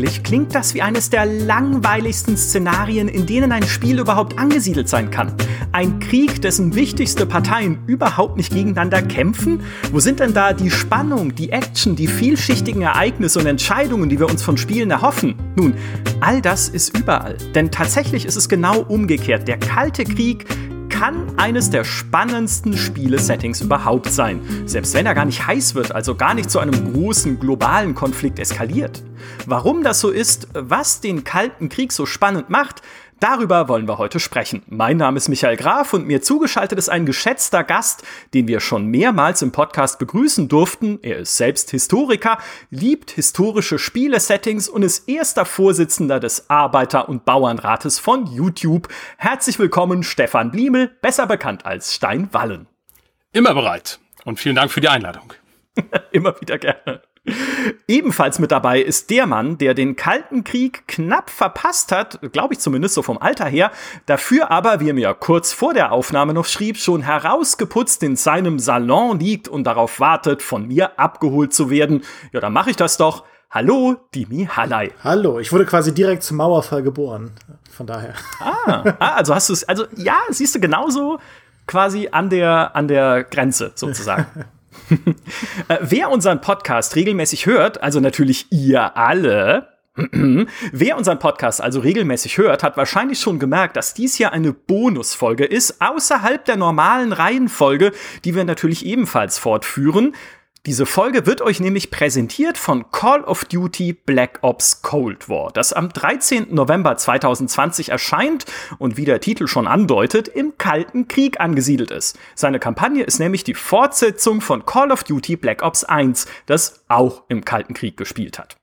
Eigentlich klingt das wie eines der langweiligsten Szenarien, in denen ein Spiel überhaupt angesiedelt sein kann. Ein Krieg, dessen wichtigste Parteien überhaupt nicht gegeneinander kämpfen? Wo sind denn da die Spannung, die Action, die vielschichtigen Ereignisse und Entscheidungen, die wir uns von Spielen erhoffen? Nun, all das ist überall. Denn tatsächlich ist es genau umgekehrt. Der Kalte Krieg kann eines der spannendsten Spiele-Settings überhaupt sein, selbst wenn er gar nicht heiß wird, also gar nicht zu einem großen globalen Konflikt eskaliert. Warum das so ist, was den Kalten Krieg so spannend macht, Darüber wollen wir heute sprechen. Mein Name ist Michael Graf und mir zugeschaltet ist ein geschätzter Gast, den wir schon mehrmals im Podcast begrüßen durften. Er ist selbst Historiker, liebt historische Spiele-Settings und ist erster Vorsitzender des Arbeiter- und Bauernrates von YouTube. Herzlich willkommen, Stefan Bliemel, besser bekannt als Steinwallen. Immer bereit und vielen Dank für die Einladung. Immer wieder gerne. Ebenfalls mit dabei ist der Mann, der den Kalten Krieg knapp verpasst hat, glaube ich zumindest so vom Alter her, dafür aber, wie er mir kurz vor der Aufnahme noch schrieb, schon herausgeputzt in seinem Salon liegt und darauf wartet, von mir abgeholt zu werden. Ja, dann mache ich das doch. Hallo, Dimi Hallei. Hallo, ich wurde quasi direkt zum Mauerfall geboren. Von daher. Ah, ah also hast du es, also ja, siehst du genauso quasi an der, an der Grenze sozusagen. Äh, wer unseren Podcast regelmäßig hört, also natürlich ihr alle, Wer unseren Podcast also regelmäßig hört, hat wahrscheinlich schon gemerkt, dass dies hier eine Bonusfolge ist, außerhalb der normalen Reihenfolge, die wir natürlich ebenfalls fortführen. Diese Folge wird euch nämlich präsentiert von Call of Duty Black Ops Cold War, das am 13. November 2020 erscheint und wie der Titel schon andeutet, im Kalten Krieg angesiedelt ist. Seine Kampagne ist nämlich die Fortsetzung von Call of Duty Black Ops 1, das auch im Kalten Krieg gespielt hat.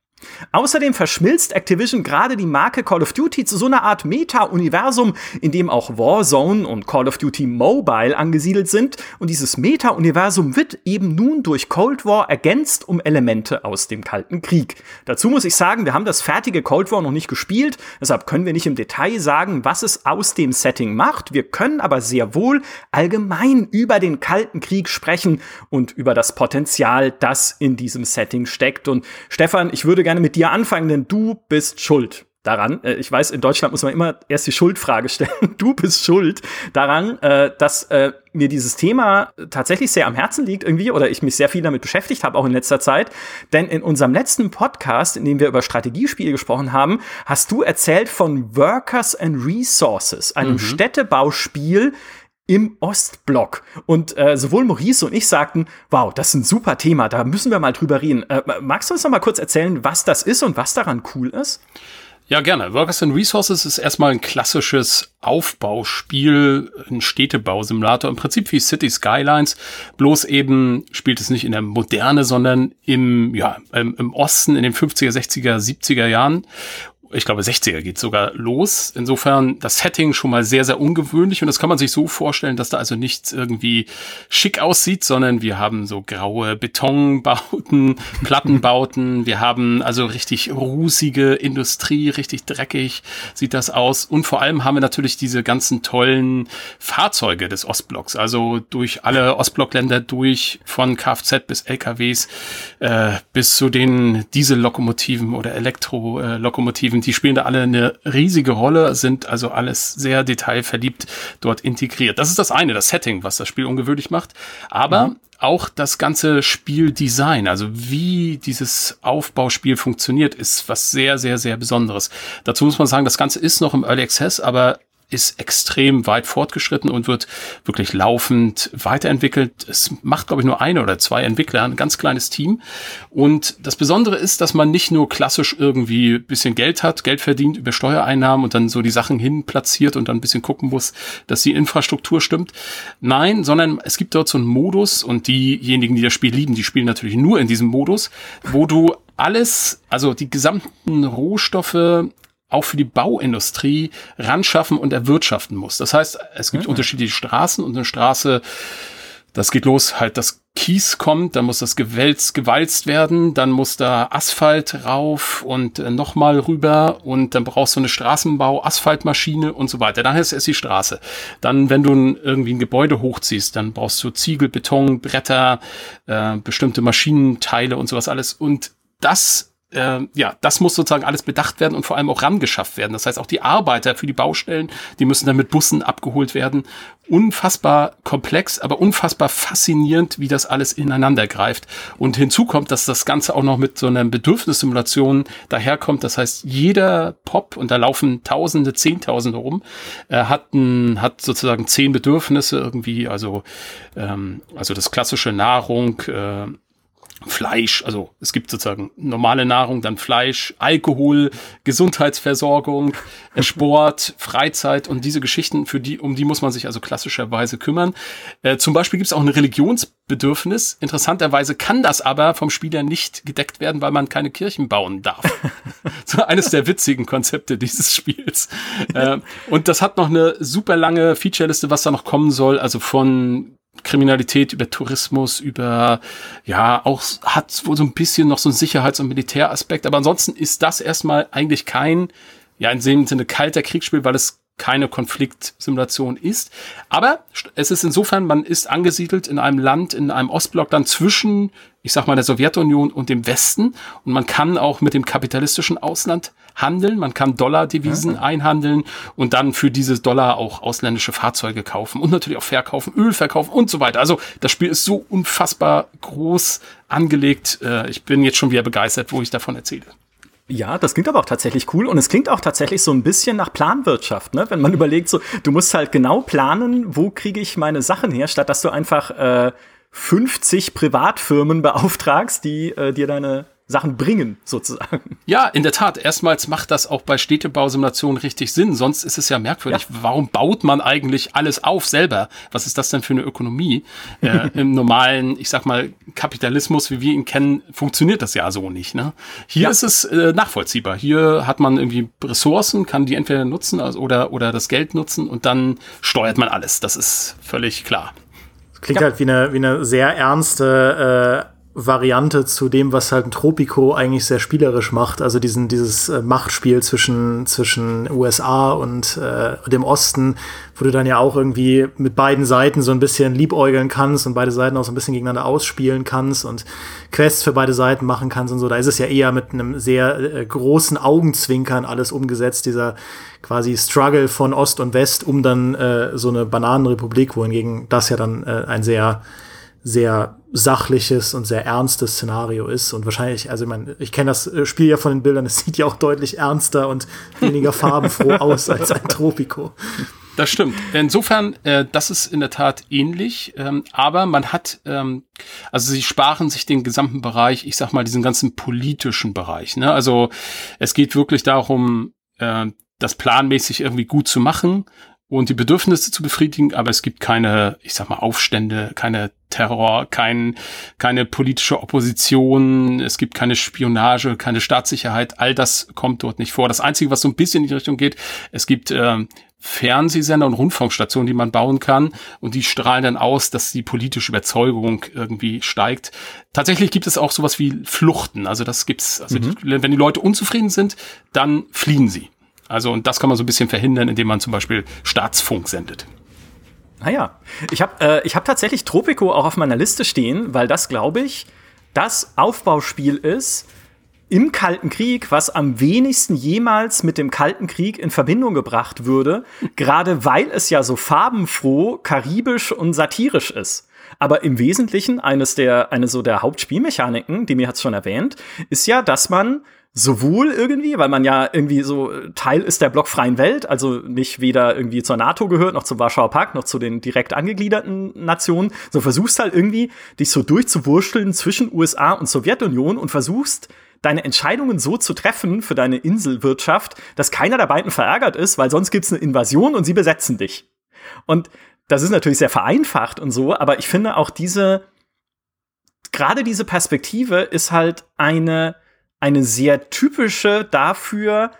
Außerdem verschmilzt Activision gerade die Marke Call of Duty zu so einer Art Meta-Universum, in dem auch Warzone und Call of Duty Mobile angesiedelt sind. Und dieses Meta-Universum wird eben nun durch Cold War ergänzt um Elemente aus dem Kalten Krieg. Dazu muss ich sagen, wir haben das fertige Cold War noch nicht gespielt, deshalb können wir nicht im Detail sagen, was es aus dem Setting macht. Wir können aber sehr wohl allgemein über den Kalten Krieg sprechen und über das Potenzial, das in diesem Setting steckt. Und Stefan, ich würde gerne mit dir anfangen, denn du bist schuld daran. Äh, ich weiß, in Deutschland muss man immer erst die Schuldfrage stellen. Du bist schuld daran, äh, dass äh, mir dieses Thema tatsächlich sehr am Herzen liegt irgendwie oder ich mich sehr viel damit beschäftigt habe, auch in letzter Zeit. Denn in unserem letzten Podcast, in dem wir über Strategiespiele gesprochen haben, hast du erzählt von Workers and Resources, einem mhm. Städtebauspiel, im Ostblock. Und äh, sowohl Maurice und ich sagten, wow, das ist ein super Thema, da müssen wir mal drüber reden. Äh, magst du uns noch mal kurz erzählen, was das ist und was daran cool ist? Ja, gerne. Workers and Resources ist erstmal ein klassisches Aufbauspiel, ein Städtebausimulator, im Prinzip wie City Skylines, bloß eben spielt es nicht in der Moderne, sondern im, ja, im, im Osten in den 50er, 60er, 70er Jahren ich glaube 60er geht sogar los. Insofern das Setting schon mal sehr, sehr ungewöhnlich. Und das kann man sich so vorstellen, dass da also nichts irgendwie schick aussieht, sondern wir haben so graue Betonbauten, Plattenbauten, wir haben also richtig rußige Industrie, richtig dreckig sieht das aus. Und vor allem haben wir natürlich diese ganzen tollen Fahrzeuge des Ostblocks, also durch alle Ostblockländer durch, von Kfz bis LKWs äh, bis zu den Diesellokomotiven oder Elektrolokomotiven Perspektiven, die spielen da alle eine riesige Rolle, sind also alles sehr detailverliebt dort integriert. Das ist das eine, das Setting, was das Spiel ungewöhnlich macht. Aber mhm. auch das ganze Spieldesign, also wie dieses Aufbauspiel funktioniert, ist was sehr, sehr, sehr Besonderes. Dazu muss man sagen, das Ganze ist noch im Early Access, aber ist extrem weit fortgeschritten und wird wirklich laufend weiterentwickelt. Es macht, glaube ich, nur eine oder zwei Entwickler, ein ganz kleines Team. Und das Besondere ist, dass man nicht nur klassisch irgendwie bisschen Geld hat, Geld verdient über Steuereinnahmen und dann so die Sachen hin platziert und dann ein bisschen gucken muss, dass die Infrastruktur stimmt. Nein, sondern es gibt dort so einen Modus und diejenigen, die das Spiel lieben, die spielen natürlich nur in diesem Modus, wo du alles, also die gesamten Rohstoffe auch für die Bauindustrie ranschaffen und erwirtschaften muss. Das heißt, es gibt mhm. unterschiedliche Straßen und eine Straße, das geht los, halt das Kies kommt, dann muss das gewälzt, gewalzt werden, dann muss da Asphalt rauf und äh, nochmal rüber und dann brauchst du eine Straßenbau, Asphaltmaschine und so weiter. Dann ist es die Straße. Dann, wenn du ein, irgendwie ein Gebäude hochziehst, dann brauchst du Ziegel, Beton, Bretter, äh, bestimmte Maschinenteile und sowas alles. Und das äh, ja, das muss sozusagen alles bedacht werden und vor allem auch rangeschafft werden. Das heißt, auch die Arbeiter für die Baustellen, die müssen dann mit Bussen abgeholt werden. Unfassbar komplex, aber unfassbar faszinierend, wie das alles ineinander greift. Und hinzu kommt, dass das Ganze auch noch mit so einer Bedürfnissimulation daherkommt. Das heißt, jeder Pop, und da laufen Tausende, Zehntausende rum, äh, hat, ein, hat sozusagen zehn Bedürfnisse irgendwie, also, ähm, also das klassische Nahrung, äh, Fleisch, also es gibt sozusagen normale Nahrung, dann Fleisch, Alkohol, Gesundheitsversorgung, Sport, Freizeit und diese Geschichten, für die, um die muss man sich also klassischerweise kümmern. Äh, zum Beispiel gibt es auch ein Religionsbedürfnis. Interessanterweise kann das aber vom Spieler nicht gedeckt werden, weil man keine Kirchen bauen darf. so eines der witzigen Konzepte dieses Spiels. Äh, und das hat noch eine super lange Featureliste, was da noch kommen soll, also von Kriminalität, über Tourismus, über, ja, auch hat wohl so ein bisschen noch so ein Sicherheits- und Militäraspekt. Aber ansonsten ist das erstmal eigentlich kein, ja, in dem Sinne kalter Kriegsspiel, weil es keine Konfliktsimulation ist. Aber es ist insofern, man ist angesiedelt in einem Land, in einem Ostblock dann zwischen, ich sag mal, der Sowjetunion und dem Westen. Und man kann auch mit dem kapitalistischen Ausland handeln. Man kann Dollardevisen mhm. einhandeln und dann für diese Dollar auch ausländische Fahrzeuge kaufen und natürlich auch verkaufen, Öl verkaufen und so weiter. Also das Spiel ist so unfassbar groß angelegt. Äh, ich bin jetzt schon wieder begeistert, wo ich davon erzähle. Ja, das klingt aber auch tatsächlich cool und es klingt auch tatsächlich so ein bisschen nach Planwirtschaft, ne? Wenn man überlegt, so du musst halt genau planen, wo kriege ich meine Sachen her, statt dass du einfach äh, 50 Privatfirmen beauftragst, die äh, dir deine Sachen bringen, sozusagen. Ja, in der Tat. Erstmals macht das auch bei Städtebausimulationen richtig Sinn. Sonst ist es ja merkwürdig. Ja. Warum baut man eigentlich alles auf selber? Was ist das denn für eine Ökonomie? äh, Im normalen, ich sag mal, Kapitalismus, wie wir ihn kennen, funktioniert das ja so nicht. Ne? Hier ja. ist es äh, nachvollziehbar. Hier hat man irgendwie Ressourcen, kann die entweder nutzen also, oder, oder das Geld nutzen und dann steuert man alles. Das ist völlig klar. Klingt ja. halt wie eine, wie eine sehr ernste äh Variante zu dem, was halt ein Tropico eigentlich sehr spielerisch macht. Also diesen, dieses äh, Machtspiel zwischen, zwischen USA und äh, dem Osten, wo du dann ja auch irgendwie mit beiden Seiten so ein bisschen liebäugeln kannst und beide Seiten auch so ein bisschen gegeneinander ausspielen kannst und Quests für beide Seiten machen kannst und so. Da ist es ja eher mit einem sehr äh, großen Augenzwinkern alles umgesetzt, dieser quasi Struggle von Ost und West um dann äh, so eine Bananenrepublik, wohingegen das ja dann äh, ein sehr sehr sachliches und sehr ernstes Szenario ist. Und wahrscheinlich, also ich meine, ich kenne das äh, Spiel ja von den Bildern, es sieht ja auch deutlich ernster und weniger farbenfroh aus als ein Tropico. Das stimmt. Insofern, äh, das ist in der Tat ähnlich, ähm, aber man hat, ähm, also sie sparen sich den gesamten Bereich, ich sag mal, diesen ganzen politischen Bereich. Ne? Also es geht wirklich darum, äh, das planmäßig irgendwie gut zu machen und die Bedürfnisse zu befriedigen, aber es gibt keine, ich sag mal, Aufstände, keine Terror, kein, keine politische Opposition, es gibt keine Spionage, keine Staatssicherheit, all das kommt dort nicht vor. Das Einzige, was so ein bisschen in die Richtung geht, es gibt äh, Fernsehsender und Rundfunkstationen, die man bauen kann und die strahlen dann aus, dass die politische Überzeugung irgendwie steigt. Tatsächlich gibt es auch sowas wie Fluchten, also das gibt's, also mhm. die, wenn die Leute unzufrieden sind, dann fliehen sie. Also, und das kann man so ein bisschen verhindern, indem man zum Beispiel Staatsfunk sendet. Naja, ich habe äh, hab tatsächlich Tropico auch auf meiner Liste stehen, weil das, glaube ich, das Aufbauspiel ist im Kalten Krieg, was am wenigsten jemals mit dem Kalten Krieg in Verbindung gebracht würde, gerade weil es ja so farbenfroh, karibisch und satirisch ist. Aber im Wesentlichen eines der, eine so der Hauptspielmechaniken, die mir hat's schon erwähnt, ist ja, dass man sowohl irgendwie, weil man ja irgendwie so Teil ist der blockfreien Welt, also nicht weder irgendwie zur NATO gehört, noch zum Warschauer Pakt, noch zu den direkt angegliederten Nationen, so versuchst halt irgendwie, dich so durchzuwurschteln zwischen USA und Sowjetunion und versuchst, deine Entscheidungen so zu treffen für deine Inselwirtschaft, dass keiner der beiden verärgert ist, weil sonst gibt's eine Invasion und sie besetzen dich. Und das ist natürlich sehr vereinfacht und so, aber ich finde auch diese, gerade diese Perspektive ist halt eine, eine sehr typische dafür,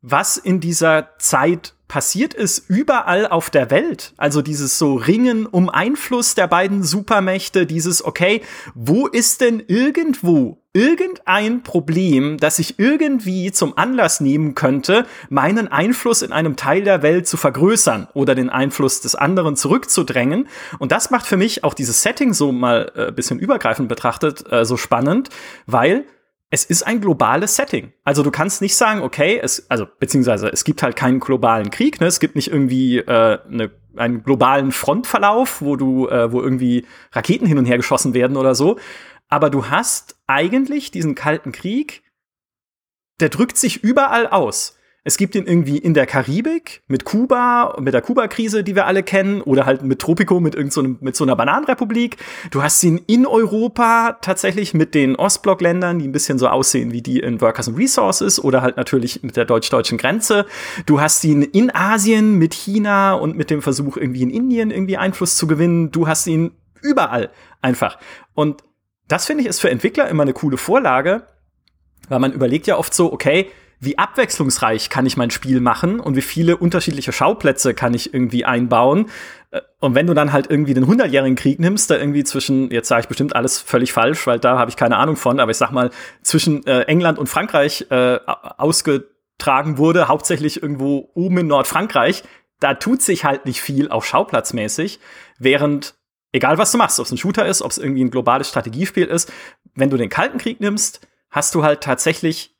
was in dieser Zeit passiert ist, überall auf der Welt. Also dieses so Ringen um Einfluss der beiden Supermächte, dieses, okay, wo ist denn irgendwo irgendein Problem, das ich irgendwie zum Anlass nehmen könnte, meinen Einfluss in einem Teil der Welt zu vergrößern oder den Einfluss des anderen zurückzudrängen. Und das macht für mich auch dieses Setting so mal äh, bisschen übergreifend betrachtet äh, so spannend, weil es ist ein globales Setting. Also du kannst nicht sagen, okay, es, also beziehungsweise es gibt halt keinen globalen Krieg, ne? Es gibt nicht irgendwie äh, ne, einen globalen Frontverlauf, wo du, äh, wo irgendwie Raketen hin und her geschossen werden oder so. Aber du hast eigentlich diesen Kalten Krieg, der drückt sich überall aus. Es gibt ihn irgendwie in der Karibik mit Kuba, mit der Kuba-Krise, die wir alle kennen, oder halt mit Tropico, mit irgend so mit so einer Bananenrepublik. Du hast ihn in Europa tatsächlich mit den Ostblockländern, die ein bisschen so aussehen wie die in Workers and Resources oder halt natürlich mit der deutsch-deutschen Grenze. Du hast ihn in Asien mit China und mit dem Versuch irgendwie in Indien irgendwie Einfluss zu gewinnen. Du hast ihn überall einfach. Und das finde ich ist für Entwickler immer eine coole Vorlage, weil man überlegt ja oft so, okay, wie abwechslungsreich kann ich mein Spiel machen und wie viele unterschiedliche Schauplätze kann ich irgendwie einbauen. Äh, und wenn du dann halt irgendwie den hundertjährigen Krieg nimmst, da irgendwie zwischen, jetzt sage ich bestimmt alles völlig falsch, weil da habe ich keine Ahnung von, aber ich sag mal, zwischen äh, England und Frankreich äh, ausgetragen wurde, hauptsächlich irgendwo oben in Nordfrankreich, da tut sich halt nicht viel, auch schauplatzmäßig, während egal was du machst, ob es ein Shooter ist, ob es irgendwie ein globales Strategiespiel ist, wenn du den Kalten Krieg nimmst, hast du halt tatsächlich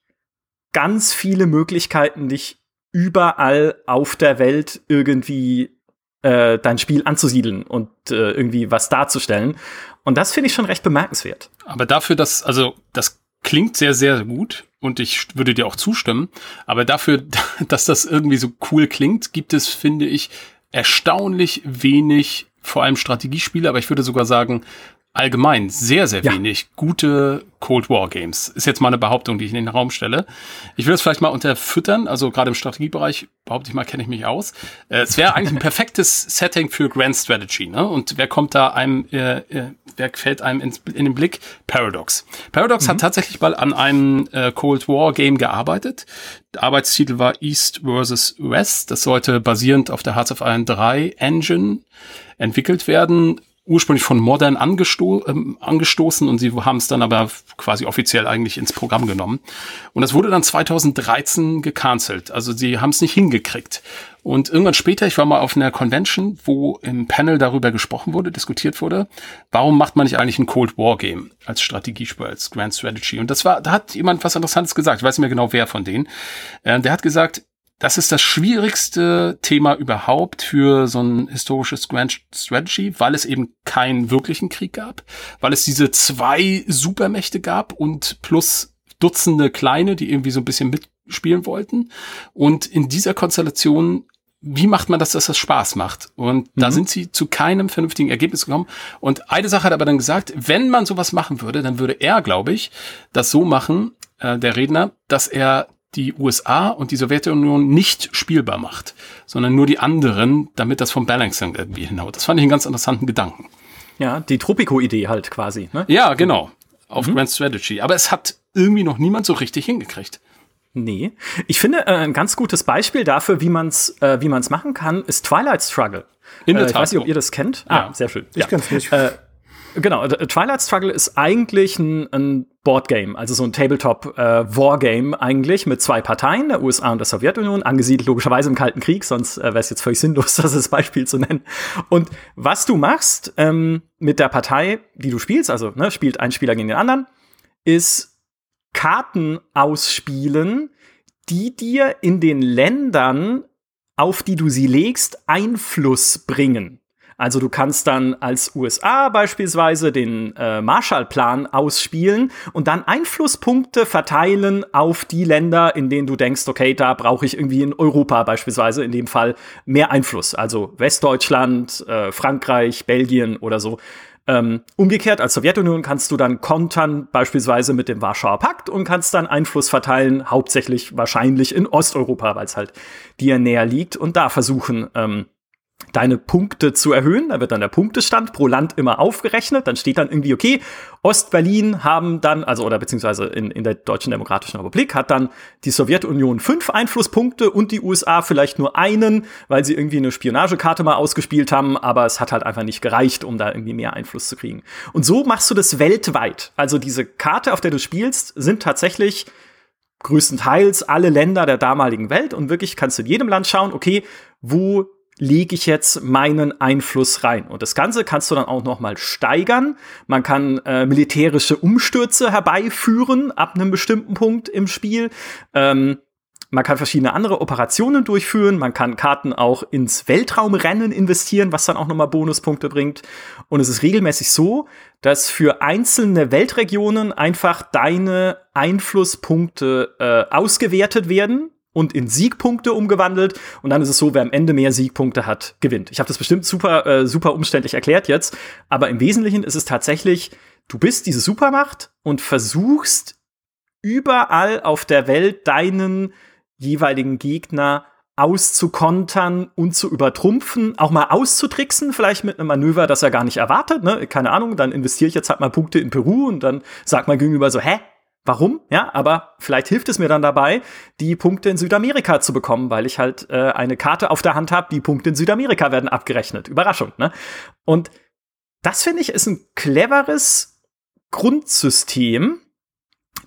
ganz viele Möglichkeiten, dich überall auf der Welt irgendwie äh, dein Spiel anzusiedeln und äh, irgendwie was darzustellen. Und das finde ich schon recht bemerkenswert. Aber dafür, dass, also das klingt sehr, sehr gut und ich würde dir auch zustimmen. Aber dafür, dass das irgendwie so cool klingt, gibt es, finde ich, erstaunlich wenig, vor allem Strategiespiele, aber ich würde sogar sagen, allgemein sehr, sehr ja. wenig gute Cold War Games. Ist jetzt mal eine Behauptung, die ich in den Raum stelle. Ich will das vielleicht mal unterfüttern, also gerade im Strategiebereich, behaupte ich mal, kenne ich mich aus. Äh, es wäre eigentlich ein perfektes Setting für Grand Strategy, ne? Und wer kommt da einem, äh, äh, wer fällt einem ins, in den Blick? Paradox. Paradox mhm. hat tatsächlich mal an einem äh, Cold War Game gearbeitet. Der Arbeitstitel war East versus West. Das sollte basierend auf der Hearts of Iron 3 Engine entwickelt werden ursprünglich von Modern angesto ähm, angestoßen und sie haben es dann aber quasi offiziell eigentlich ins Programm genommen. Und das wurde dann 2013 gecancelt. Also sie haben es nicht hingekriegt. Und irgendwann später, ich war mal auf einer Convention, wo im Panel darüber gesprochen wurde, diskutiert wurde, warum macht man nicht eigentlich ein Cold War Game als Strategiespiel, als Grand Strategy? Und das war, da hat jemand was Interessantes gesagt. Ich weiß nicht mehr genau, wer von denen. Äh, der hat gesagt, das ist das schwierigste Thema überhaupt für so ein historisches Grand Strategy, weil es eben keinen wirklichen Krieg gab, weil es diese zwei Supermächte gab und plus Dutzende kleine, die irgendwie so ein bisschen mitspielen wollten. Und in dieser Konstellation wie macht man das, dass das Spaß macht? Und mhm. da sind sie zu keinem vernünftigen Ergebnis gekommen. Und eine Sache hat aber dann gesagt, wenn man sowas machen würde, dann würde er, glaube ich, das so machen, äh, der Redner, dass er die USA und die Sowjetunion nicht spielbar macht, sondern nur die anderen, damit das vom Balancing irgendwie hinhaut. Das fand ich einen ganz interessanten Gedanken. Ja, die Tropico-Idee halt quasi. Ne? Ja, genau. Auf mhm. Grand Strategy. Aber es hat irgendwie noch niemand so richtig hingekriegt. Nee. Ich finde, äh, ein ganz gutes Beispiel dafür, wie man es äh, wie man's machen kann, ist Twilight Struggle. In der äh, ich weiß nicht, ob ihr das kennt. Ah, sehr schön. Ich ja. kenn's nicht. Äh, Genau, Twilight Struggle ist eigentlich ein, ein Boardgame, also so ein Tabletop-Wargame äh, eigentlich mit zwei Parteien, der USA und der Sowjetunion, angesiedelt logischerweise im Kalten Krieg, sonst äh, wäre es jetzt völlig sinnlos, das als Beispiel zu nennen. Und was du machst ähm, mit der Partei, die du spielst, also ne, spielt ein Spieler gegen den anderen, ist Karten ausspielen, die dir in den Ländern, auf die du sie legst, Einfluss bringen. Also du kannst dann als USA beispielsweise den äh, Marshallplan ausspielen und dann Einflusspunkte verteilen auf die Länder, in denen du denkst, okay, da brauche ich irgendwie in Europa beispielsweise in dem Fall mehr Einfluss. Also Westdeutschland, äh, Frankreich, Belgien oder so. Ähm, umgekehrt, als Sowjetunion kannst du dann kontern, beispielsweise mit dem Warschauer Pakt und kannst dann Einfluss verteilen, hauptsächlich wahrscheinlich in Osteuropa, weil es halt dir näher liegt und da versuchen, ähm, deine Punkte zu erhöhen. Da wird dann der Punktestand pro Land immer aufgerechnet. Dann steht dann irgendwie, okay, Ostberlin haben dann, also oder beziehungsweise in, in der Deutschen Demokratischen Republik hat dann die Sowjetunion fünf Einflusspunkte und die USA vielleicht nur einen, weil sie irgendwie eine Spionagekarte mal ausgespielt haben, aber es hat halt einfach nicht gereicht, um da irgendwie mehr Einfluss zu kriegen. Und so machst du das weltweit. Also diese Karte, auf der du spielst, sind tatsächlich größtenteils alle Länder der damaligen Welt und wirklich kannst du in jedem Land schauen, okay, wo lege ich jetzt meinen Einfluss rein. Und das Ganze kannst du dann auch noch mal steigern. Man kann äh, militärische Umstürze herbeiführen ab einem bestimmten Punkt im Spiel. Ähm, man kann verschiedene andere Operationen durchführen. Man kann Karten auch ins Weltraumrennen investieren, was dann auch nochmal Bonuspunkte bringt. Und es ist regelmäßig so, dass für einzelne Weltregionen einfach deine Einflusspunkte äh, ausgewertet werden und in Siegpunkte umgewandelt. Und dann ist es so, wer am Ende mehr Siegpunkte hat, gewinnt. Ich habe das bestimmt super, äh, super umständlich erklärt jetzt. Aber im Wesentlichen ist es tatsächlich, du bist diese Supermacht und versuchst überall auf der Welt deinen jeweiligen Gegner auszukontern und zu übertrumpfen, auch mal auszutricksen, vielleicht mit einem Manöver, das er gar nicht erwartet, ne? Keine Ahnung, dann investiere ich jetzt halt mal Punkte in Peru und dann sagt man gegenüber so, hä? Warum? Ja, aber vielleicht hilft es mir dann dabei, die Punkte in Südamerika zu bekommen, weil ich halt äh, eine Karte auf der Hand habe, die Punkte in Südamerika werden abgerechnet. Überraschung, ne? Und das finde ich ist ein cleveres Grundsystem,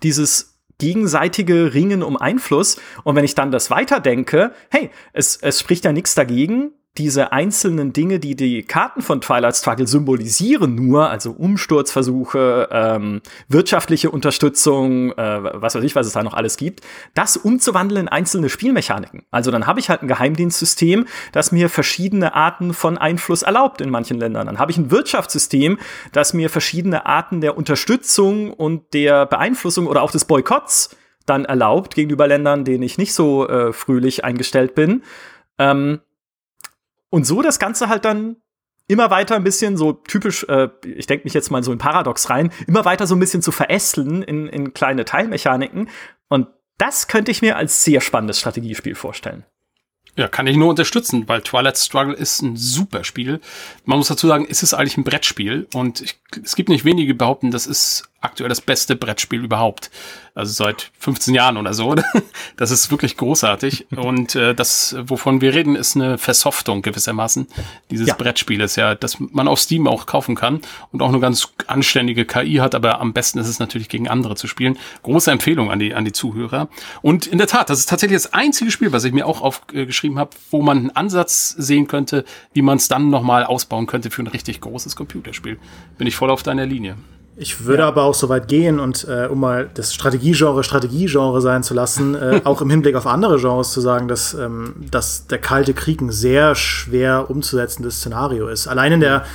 dieses gegenseitige Ringen um Einfluss. Und wenn ich dann das weiterdenke, hey, es, es spricht ja nichts dagegen, diese einzelnen Dinge, die die Karten von Twilight Struggle symbolisieren, nur, also Umsturzversuche, ähm, wirtschaftliche Unterstützung, äh, was weiß ich, was es da noch alles gibt, das umzuwandeln in einzelne Spielmechaniken. Also dann habe ich halt ein Geheimdienstsystem, das mir verschiedene Arten von Einfluss erlaubt in manchen Ländern. Dann habe ich ein Wirtschaftssystem, das mir verschiedene Arten der Unterstützung und der Beeinflussung oder auch des Boykotts dann erlaubt gegenüber Ländern, denen ich nicht so äh, fröhlich eingestellt bin. Ähm, und so das Ganze halt dann immer weiter ein bisschen so typisch, äh, ich denke mich jetzt mal so in Paradox rein, immer weiter so ein bisschen zu verästeln in, in kleine Teilmechaniken. Und das könnte ich mir als sehr spannendes Strategiespiel vorstellen. Ja, kann ich nur unterstützen, weil Twilight Struggle ist ein super Spiel. Man muss dazu sagen, es ist eigentlich ein Brettspiel und ich, es gibt nicht wenige, behaupten, das ist aktuell das beste Brettspiel überhaupt. Also seit 15 Jahren oder so. Das ist wirklich großartig. Und äh, das, wovon wir reden, ist eine Versoftung gewissermaßen dieses ja. Brettspieles, ja, das man auf Steam auch kaufen kann und auch eine ganz anständige KI hat, aber am besten ist es natürlich gegen andere zu spielen. Große Empfehlung an die, an die Zuhörer. Und in der Tat, das ist tatsächlich das einzige Spiel, was ich mir auch aufgeschrieben habe, wo man einen Ansatz sehen könnte, wie man es dann nochmal ausbauen könnte für ein richtig großes Computerspiel. Bin ich voll auf deiner Linie. Ich würde ja. aber auch so weit gehen und äh, um mal das Strategiegenre Strategiegenre sein zu lassen, äh, auch im Hinblick auf andere Genres zu sagen, dass, ähm, dass der Kalte Krieg ein sehr schwer umzusetzendes Szenario ist. Allein in der,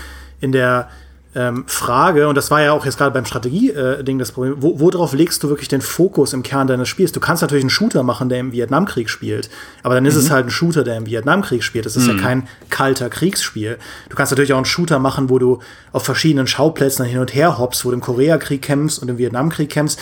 in der ähm, Frage, und das war ja auch jetzt gerade beim Strategie-Ding äh, das Problem, wo, worauf legst du wirklich den Fokus im Kern deines Spiels? Du kannst natürlich einen Shooter machen, der im Vietnamkrieg spielt, aber dann ist mhm. es halt ein Shooter, der im Vietnamkrieg spielt. Das ist mhm. ja kein kalter Kriegsspiel. Du kannst natürlich auch einen Shooter machen, wo du auf verschiedenen Schauplätzen hin und her hoppst, wo du im Koreakrieg kämpfst und im Vietnamkrieg kämpfst.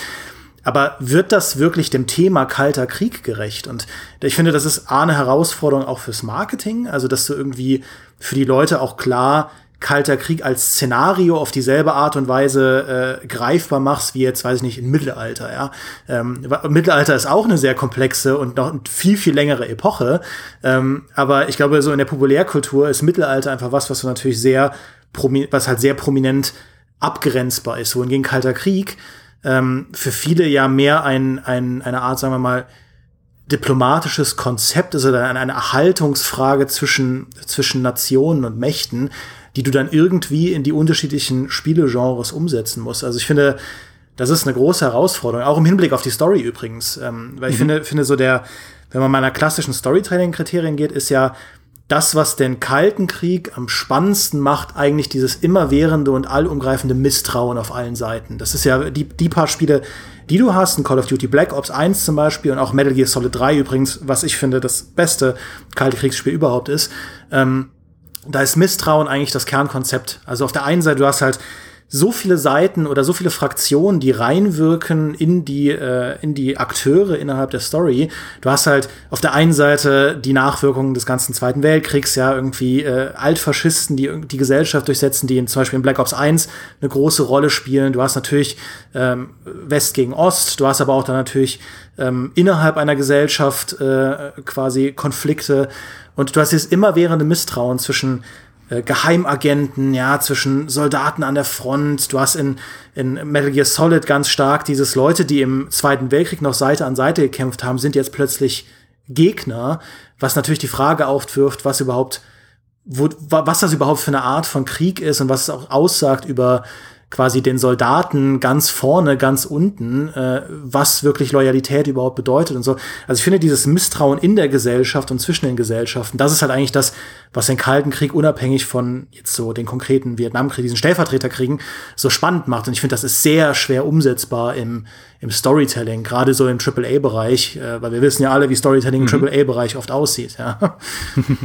Aber wird das wirklich dem Thema kalter Krieg gerecht? Und ich finde, das ist A, eine Herausforderung auch fürs Marketing, also dass du irgendwie für die Leute auch klar Kalter Krieg als Szenario auf dieselbe Art und Weise äh, greifbar machst, wie jetzt, weiß ich nicht, im Mittelalter, ja. Ähm, Mittelalter ist auch eine sehr komplexe und noch viel, viel längere Epoche. Ähm, aber ich glaube, so in der Populärkultur ist Mittelalter einfach was, was natürlich sehr, was halt sehr prominent abgrenzbar ist. Wohingegen Kalter Krieg ähm, für viele ja mehr ein, ein, eine Art, sagen wir mal, diplomatisches Konzept ist oder eine Erhaltungsfrage zwischen, zwischen Nationen und Mächten, die du dann irgendwie in die unterschiedlichen Spielegenres umsetzen musst. Also ich finde, das ist eine große Herausforderung, auch im Hinblick auf die Story übrigens. Ähm, weil ich mhm. finde, finde so der, wenn man meiner klassischen Storytelling-Kriterien geht, ist ja das, was den Kalten Krieg am spannendsten macht, eigentlich dieses immerwährende und allumgreifende Misstrauen auf allen Seiten. Das ist ja die, die paar Spiele, die du hast, ein Call of Duty Black Ops 1 zum Beispiel und auch Metal Gear Solid 3 übrigens, was ich finde das beste Kalte Kriegsspiel überhaupt ist. Ähm, da ist Misstrauen eigentlich das Kernkonzept. Also auf der einen Seite, du hast halt so viele Seiten oder so viele Fraktionen, die reinwirken in die, äh, in die Akteure innerhalb der Story. Du hast halt auf der einen Seite die Nachwirkungen des ganzen Zweiten Weltkriegs, ja, irgendwie äh, Altfaschisten, die die Gesellschaft durchsetzen, die in, zum Beispiel in Black Ops 1 eine große Rolle spielen. Du hast natürlich ähm, West gegen Ost, du hast aber auch dann natürlich ähm, innerhalb einer Gesellschaft äh, quasi Konflikte. Und du hast dieses immerwährende Misstrauen zwischen äh, Geheimagenten, ja, zwischen Soldaten an der Front. Du hast in, in Metal Gear Solid ganz stark dieses Leute, die im Zweiten Weltkrieg noch Seite an Seite gekämpft haben, sind jetzt plötzlich Gegner, was natürlich die Frage aufwirft, was überhaupt wo, was das überhaupt für eine Art von Krieg ist und was es auch aussagt über quasi den Soldaten ganz vorne, ganz unten, äh, was wirklich Loyalität überhaupt bedeutet und so. Also ich finde dieses Misstrauen in der Gesellschaft und zwischen den Gesellschaften, das ist halt eigentlich das, was den Kalten Krieg unabhängig von jetzt so den konkreten Vietnamkrieg, diesen Stellvertreterkriegen, so spannend macht. Und ich finde, das ist sehr schwer umsetzbar im, im Storytelling, gerade so im AAA-Bereich, äh, weil wir wissen ja alle, wie Storytelling mhm. im AAA-Bereich oft aussieht. Ja.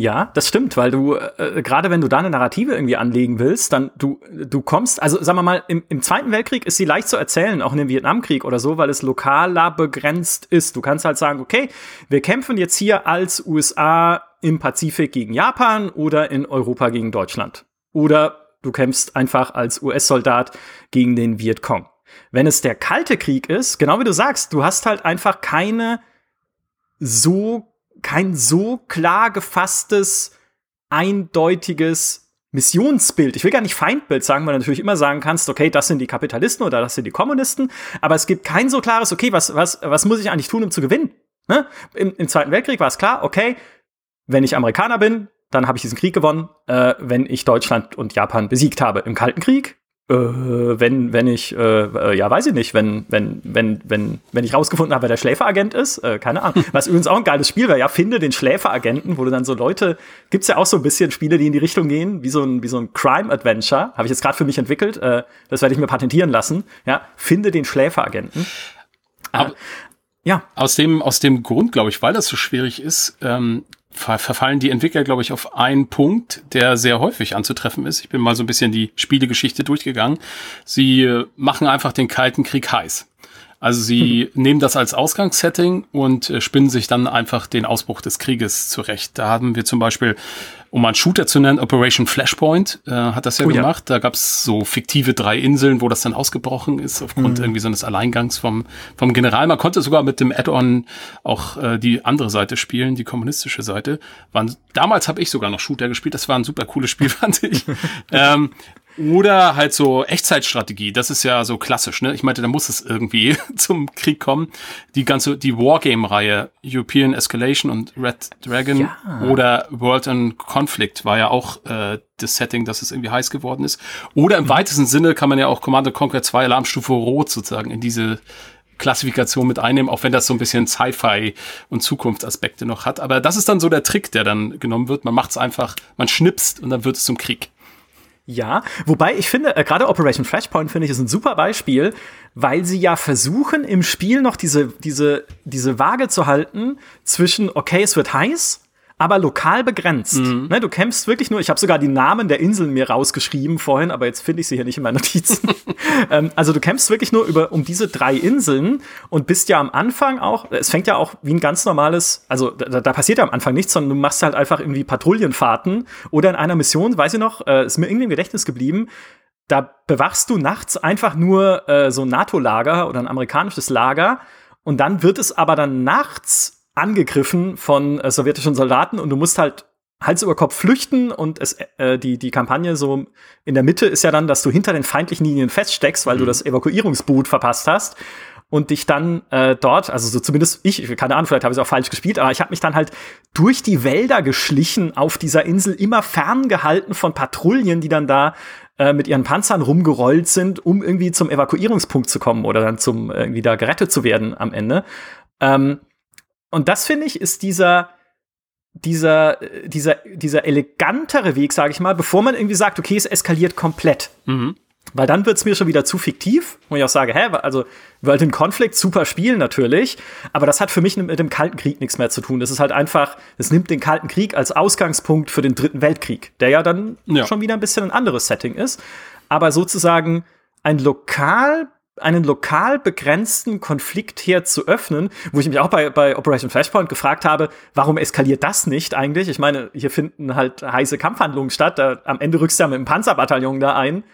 Ja, das stimmt, weil du, äh, gerade wenn du da eine Narrative irgendwie anlegen willst, dann du, du kommst, also sagen wir mal, im, im Zweiten Weltkrieg ist sie leicht zu erzählen, auch in dem Vietnamkrieg oder so, weil es lokaler begrenzt ist. Du kannst halt sagen, okay, wir kämpfen jetzt hier als USA im Pazifik gegen Japan oder in Europa gegen Deutschland. Oder du kämpfst einfach als US-Soldat gegen den Vietcong. Wenn es der Kalte Krieg ist, genau wie du sagst, du hast halt einfach keine so kein so klar gefasstes, eindeutiges Missionsbild. Ich will gar nicht Feindbild sagen, weil du natürlich immer sagen kannst, okay, das sind die Kapitalisten oder das sind die Kommunisten, aber es gibt kein so klares, okay, was, was, was muss ich eigentlich tun, um zu gewinnen? Ne? Im, Im Zweiten Weltkrieg war es klar, okay, wenn ich Amerikaner bin, dann habe ich diesen Krieg gewonnen, äh, wenn ich Deutschland und Japan besiegt habe. Im Kalten Krieg äh, wenn, wenn ich, äh, äh, ja, weiß ich nicht, wenn, wenn, wenn, wenn, wenn ich rausgefunden habe, wer der Schläferagent ist, äh, keine Ahnung. Was übrigens auch ein geiles Spiel war, ja, finde den Schläferagenten, wo du dann so Leute, gibt's ja auch so ein bisschen Spiele, die in die Richtung gehen, wie so ein, wie so ein Crime-Adventure, habe ich jetzt gerade für mich entwickelt, äh, das werde ich mir patentieren lassen, ja, finde den Schläferagenten. Aber, ja. Aus dem, aus dem Grund, glaube ich, weil das so schwierig ist, ähm, verfallen die Entwickler, glaube ich, auf einen Punkt, der sehr häufig anzutreffen ist. Ich bin mal so ein bisschen die Spielegeschichte durchgegangen. Sie äh, machen einfach den Kalten Krieg heiß. Also sie mhm. nehmen das als Ausgangssetting und äh, spinnen sich dann einfach den Ausbruch des Krieges zurecht. Da haben wir zum Beispiel um einen Shooter zu nennen, Operation Flashpoint äh, hat das ja oh, gemacht. Ja. Da gab es so fiktive drei Inseln, wo das dann ausgebrochen ist, aufgrund mhm. irgendwie so eines Alleingangs vom, vom General. Man konnte sogar mit dem Add-on auch äh, die andere Seite spielen, die kommunistische Seite. Waren, damals habe ich sogar noch Shooter gespielt, das war ein super cooles Spiel, fand ich. ähm, oder halt so Echtzeitstrategie, das ist ja so klassisch, ne? Ich meinte, da muss es irgendwie zum Krieg kommen. Die ganze, die Wargame-Reihe, European Escalation und Red Dragon ja. oder World and Conflict war ja auch äh, das Setting, dass es irgendwie heiß geworden ist. Oder im mhm. weitesten Sinne kann man ja auch Command Conquer 2 Alarmstufe Rot sozusagen in diese Klassifikation mit einnehmen, auch wenn das so ein bisschen Sci-Fi und Zukunftsaspekte noch hat. Aber das ist dann so der Trick, der dann genommen wird. Man macht es einfach, man schnipst und dann wird es zum Krieg. Ja, wobei ich finde, äh, gerade Operation Flashpoint finde ich ist ein super Beispiel, weil sie ja versuchen im Spiel noch diese, diese, diese Waage zu halten zwischen, okay, es wird heiß, aber lokal begrenzt. Mhm. Ne, du kämpfst wirklich nur, ich habe sogar die Namen der Inseln mir rausgeschrieben vorhin, aber jetzt finde ich sie hier nicht in meinen Notizen. ähm, also du kämpfst wirklich nur über um diese drei Inseln und bist ja am Anfang auch, es fängt ja auch wie ein ganz normales, also da, da passiert ja am Anfang nichts, sondern du machst halt einfach irgendwie Patrouillenfahrten oder in einer Mission, weiß ich noch, äh, ist mir irgendwie im Gedächtnis geblieben, da bewachst du nachts einfach nur äh, so ein NATO-Lager oder ein amerikanisches Lager und dann wird es aber dann nachts angegriffen von äh, sowjetischen Soldaten und du musst halt Hals über Kopf flüchten und es, äh, die, die Kampagne so in der Mitte ist ja dann, dass du hinter den feindlichen Linien feststeckst, weil mhm. du das Evakuierungsboot verpasst hast und dich dann äh, dort, also so zumindest ich, keine Ahnung, vielleicht habe ich es auch falsch gespielt, aber ich habe mich dann halt durch die Wälder geschlichen auf dieser Insel, immer ferngehalten von Patrouillen, die dann da äh, mit ihren Panzern rumgerollt sind, um irgendwie zum Evakuierungspunkt zu kommen oder dann zum irgendwie da gerettet zu werden am Ende. Ähm, und das finde ich ist dieser dieser dieser dieser elegantere Weg, sage ich mal, bevor man irgendwie sagt, okay, es eskaliert komplett. Mhm. Weil dann wird's mir schon wieder zu fiktiv, wo ich auch sage, hä, also World in Conflict, super Spiel natürlich, aber das hat für mich mit dem Kalten Krieg nichts mehr zu tun. Das ist halt einfach, es nimmt den Kalten Krieg als Ausgangspunkt für den Dritten Weltkrieg, der ja dann ja. schon wieder ein bisschen ein anderes Setting ist. Aber sozusagen ein lokal einen lokal begrenzten Konfliktherd zu öffnen, wo ich mich auch bei, bei Operation Flashpoint gefragt habe, warum eskaliert das nicht eigentlich? Ich meine, hier finden halt heiße Kampfhandlungen statt. Da, am Ende rückst du ja mit dem Panzerbataillon da ein.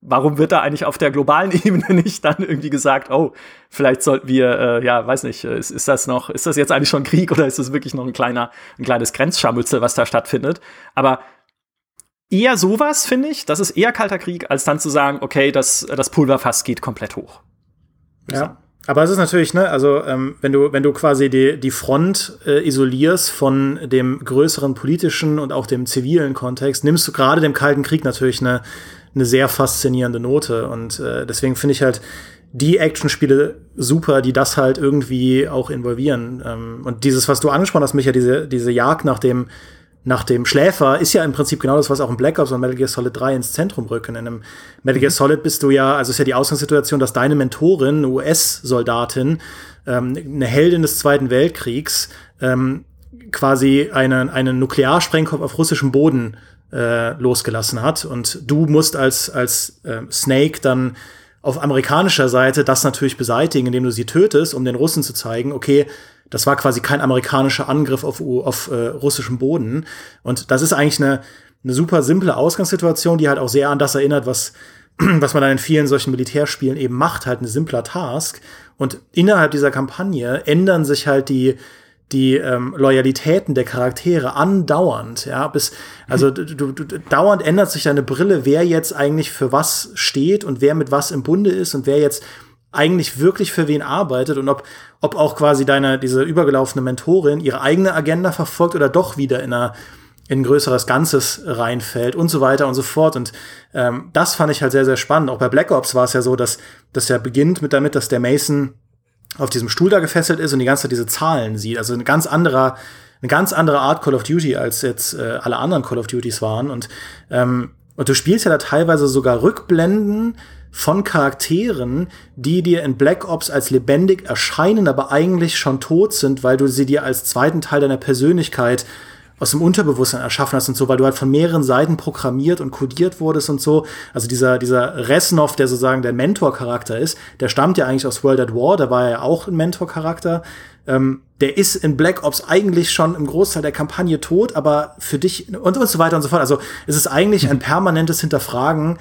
Warum wird da eigentlich auf der globalen Ebene nicht dann irgendwie gesagt, oh, vielleicht sollten wir, äh, ja, weiß nicht, ist, ist das noch, ist das jetzt eigentlich schon Krieg oder ist das wirklich noch ein kleiner, ein kleines Grenzscharmützel, was da stattfindet? Aber eher sowas, finde ich. Das ist eher kalter Krieg, als dann zu sagen, okay, das, das Pulverfass geht komplett hoch. Ja. Aber es ist natürlich, ne, also ähm, wenn du, wenn du quasi die, die Front äh, isolierst von dem größeren politischen und auch dem zivilen Kontext, nimmst du gerade dem Kalten Krieg natürlich eine, eine sehr faszinierende Note. Und äh, deswegen finde ich halt die Actionspiele super, die das halt irgendwie auch involvieren. Ähm, und dieses, was du angesprochen hast, Micha, diese, diese Jagd nach dem nach dem Schläfer ist ja im Prinzip genau das, was auch in Black Ops und Metal Gear Solid 3 ins Zentrum rücken. In einem Metal Gear mhm. Solid bist du ja, also ist ja die Ausgangssituation, dass deine Mentorin, eine US-Soldatin, ähm, eine Heldin des Zweiten Weltkriegs, ähm, quasi einen, einen Nuklearsprengkopf auf russischem Boden äh, losgelassen hat. Und du musst als, als äh, Snake dann auf amerikanischer Seite das natürlich beseitigen, indem du sie tötest, um den Russen zu zeigen, okay, das war quasi kein amerikanischer Angriff auf, auf äh, russischem Boden. Und das ist eigentlich eine, eine super simple Ausgangssituation, die halt auch sehr an das erinnert, was, was man dann in vielen solchen Militärspielen eben macht, halt ein simpler Task. Und innerhalb dieser Kampagne ändern sich halt die, die ähm, Loyalitäten der Charaktere andauernd, ja, bis, also du, du, du, dauernd ändert sich deine Brille, wer jetzt eigentlich für was steht und wer mit was im Bunde ist und wer jetzt eigentlich wirklich für wen arbeitet und ob, ob auch quasi deine, diese übergelaufene Mentorin ihre eigene Agenda verfolgt oder doch wieder in, einer, in ein größeres Ganzes reinfällt und so weiter und so fort. Und ähm, das fand ich halt sehr, sehr spannend. Auch bei Black Ops war es ja so, dass das ja beginnt mit damit, dass der Mason auf diesem Stuhl da gefesselt ist und die ganze Zeit diese Zahlen sieht. Also eine ganz anderer, eine ganz andere Art Call of Duty, als jetzt äh, alle anderen Call of Duties waren. Und, ähm, und du spielst ja da teilweise sogar Rückblenden von Charakteren, die dir in Black Ops als lebendig erscheinen, aber eigentlich schon tot sind, weil du sie dir als zweiten Teil deiner Persönlichkeit aus dem Unterbewusstsein erschaffen hast und so, weil du halt von mehreren Seiten programmiert und kodiert wurdest und so. Also dieser, dieser Resnov, der sozusagen der Mentor-Charakter ist, der stammt ja eigentlich aus World at War, da war er ja auch ein Mentor-Charakter. Ähm, der ist in Black Ops eigentlich schon im Großteil der Kampagne tot, aber für dich und, und so weiter und so fort. Also es ist eigentlich ein permanentes Hinterfragen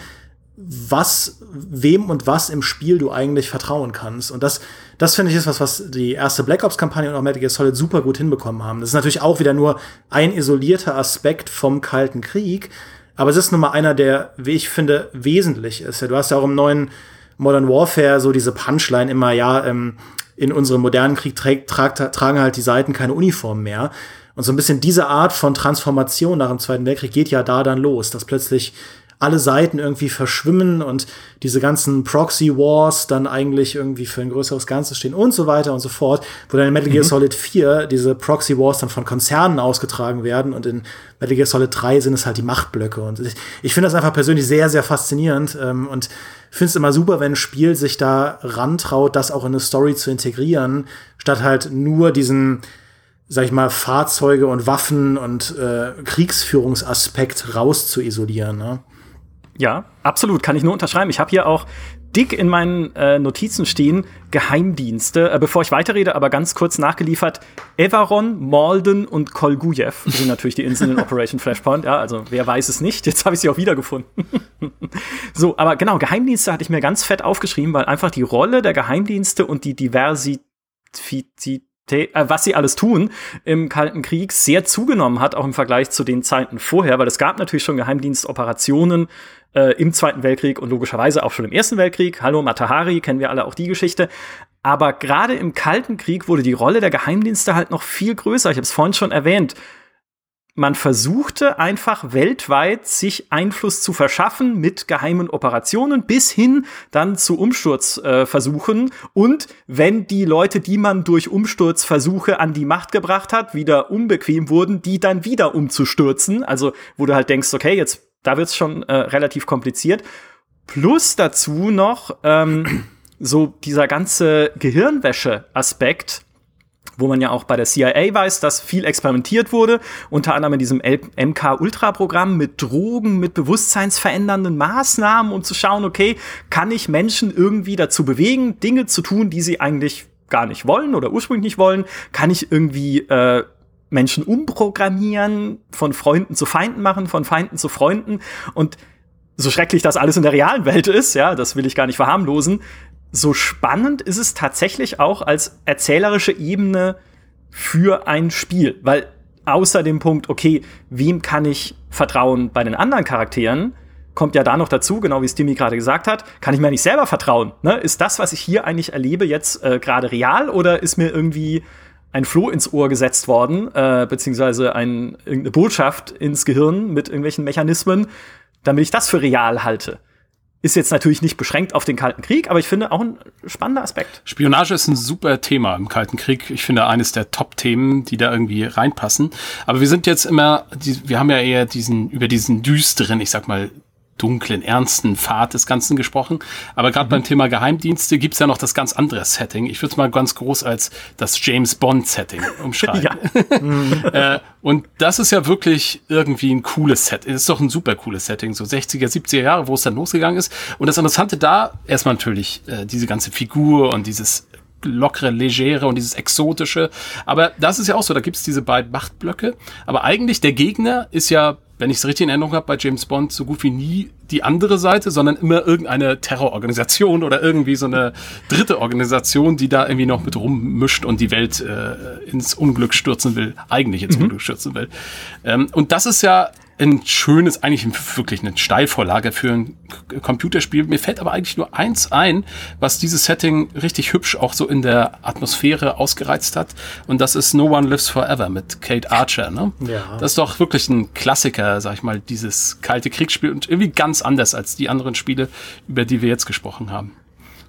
was, wem und was im Spiel du eigentlich vertrauen kannst. Und das, das finde ich ist was, was die erste Black Ops-Kampagne und auch Metal Gear Solid super gut hinbekommen haben. Das ist natürlich auch wieder nur ein isolierter Aspekt vom Kalten Krieg, aber es ist nun mal einer, der, wie ich finde, wesentlich ist. Du hast ja auch im neuen Modern Warfare so diese Punchline immer, ja, ähm, in unserem modernen Krieg trägt, tragt, tragen halt die Seiten keine Uniform mehr. Und so ein bisschen diese Art von Transformation nach dem Zweiten Weltkrieg geht ja da dann los, dass plötzlich alle Seiten irgendwie verschwimmen und diese ganzen Proxy Wars dann eigentlich irgendwie für ein größeres Ganzes stehen und so weiter und so fort, wo dann in Metal Gear mhm. Solid 4 diese Proxy Wars dann von Konzernen ausgetragen werden und in Metal Gear Solid 3 sind es halt die Machtblöcke und ich, ich finde das einfach persönlich sehr, sehr faszinierend ähm, und finde es immer super, wenn ein Spiel sich da rantraut, das auch in eine Story zu integrieren, statt halt nur diesen sag ich mal, Fahrzeuge und Waffen und äh, Kriegsführungsaspekt raus zu isolieren. Ne? Ja, absolut, kann ich nur unterschreiben. Ich habe hier auch dick in meinen äh, Notizen stehen Geheimdienste. Äh, bevor ich weiterrede, aber ganz kurz nachgeliefert: Evaron, Malden und Kolgujev sind natürlich die Inseln in Operation Flashpoint. Ja, also wer weiß es nicht. Jetzt habe ich sie auch wiedergefunden. so, aber genau, Geheimdienste hatte ich mir ganz fett aufgeschrieben, weil einfach die Rolle der Geheimdienste und die Diversität was sie alles tun im Kalten Krieg, sehr zugenommen hat, auch im Vergleich zu den Zeiten vorher, weil es gab natürlich schon Geheimdienstoperationen äh, im Zweiten Weltkrieg und logischerweise auch schon im Ersten Weltkrieg. Hallo Matahari, kennen wir alle auch die Geschichte. Aber gerade im Kalten Krieg wurde die Rolle der Geheimdienste halt noch viel größer. Ich habe es vorhin schon erwähnt man versuchte einfach weltweit sich Einfluss zu verschaffen mit geheimen Operationen bis hin dann zu Umsturzversuchen. Äh, und wenn die Leute, die man durch Umsturzversuche an die Macht gebracht hat, wieder unbequem wurden, die dann wieder umzustürzen. Also wo du halt denkst, okay, jetzt da wird's schon äh, relativ kompliziert. Plus dazu noch ähm, so dieser ganze Gehirnwäsche-Aspekt wo man ja auch bei der CIA weiß, dass viel experimentiert wurde, unter anderem in diesem MK-Ultra-Programm mit Drogen, mit bewusstseinsverändernden Maßnahmen, um zu schauen, okay, kann ich Menschen irgendwie dazu bewegen, Dinge zu tun, die sie eigentlich gar nicht wollen oder ursprünglich nicht wollen? Kann ich irgendwie äh, Menschen umprogrammieren, von Freunden zu Feinden machen, von Feinden zu Freunden und so schrecklich das alles in der realen Welt ist, ja, das will ich gar nicht verharmlosen, so spannend ist es tatsächlich auch als erzählerische Ebene für ein Spiel, weil außer dem Punkt, okay, wem kann ich vertrauen bei den anderen Charakteren, kommt ja da noch dazu, genau wie es Timmy gerade gesagt hat, kann ich mir nicht selber vertrauen. Ne? Ist das, was ich hier eigentlich erlebe, jetzt äh, gerade real oder ist mir irgendwie ein Floh ins Ohr gesetzt worden, äh, beziehungsweise ein, irgendeine Botschaft ins Gehirn mit irgendwelchen Mechanismen, damit ich das für real halte? Ist jetzt natürlich nicht beschränkt auf den Kalten Krieg, aber ich finde auch ein spannender Aspekt. Spionage ist ein super Thema im Kalten Krieg. Ich finde eines der Top-Themen, die da irgendwie reinpassen. Aber wir sind jetzt immer, wir haben ja eher diesen, über diesen düsteren, ich sag mal, dunklen, ernsten Pfad des Ganzen gesprochen. Aber gerade mhm. beim Thema Geheimdienste gibt's ja noch das ganz andere Setting. Ich würde es mal ganz groß als das James Bond-Setting umschreiben. ja. äh, und das ist ja wirklich irgendwie ein cooles Set. Es ist doch ein super cooles Setting, so 60er, 70er Jahre, wo es dann losgegangen ist. Und das Interessante da, erstmal natürlich äh, diese ganze Figur und dieses lockere, legere und dieses exotische. Aber das ist ja auch so, da gibt's diese beiden Machtblöcke. Aber eigentlich der Gegner ist ja wenn ich es richtig in Erinnerung habe, bei James Bond so gut wie nie die andere Seite, sondern immer irgendeine Terrororganisation oder irgendwie so eine dritte Organisation, die da irgendwie noch mit rummischt und die Welt äh, ins Unglück stürzen will, eigentlich ins mhm. Unglück stürzen will. Ähm, und das ist ja ein schönes, eigentlich wirklich eine Steilvorlage für ein Computerspiel. Mir fällt aber eigentlich nur eins ein, was dieses Setting richtig hübsch auch so in der Atmosphäre ausgereizt hat. Und das ist No One Lives Forever mit Kate Archer. Ne? Ja. Das ist doch wirklich ein Klassiker, sag ich mal, dieses kalte Kriegsspiel und irgendwie ganz anders als die anderen Spiele, über die wir jetzt gesprochen haben.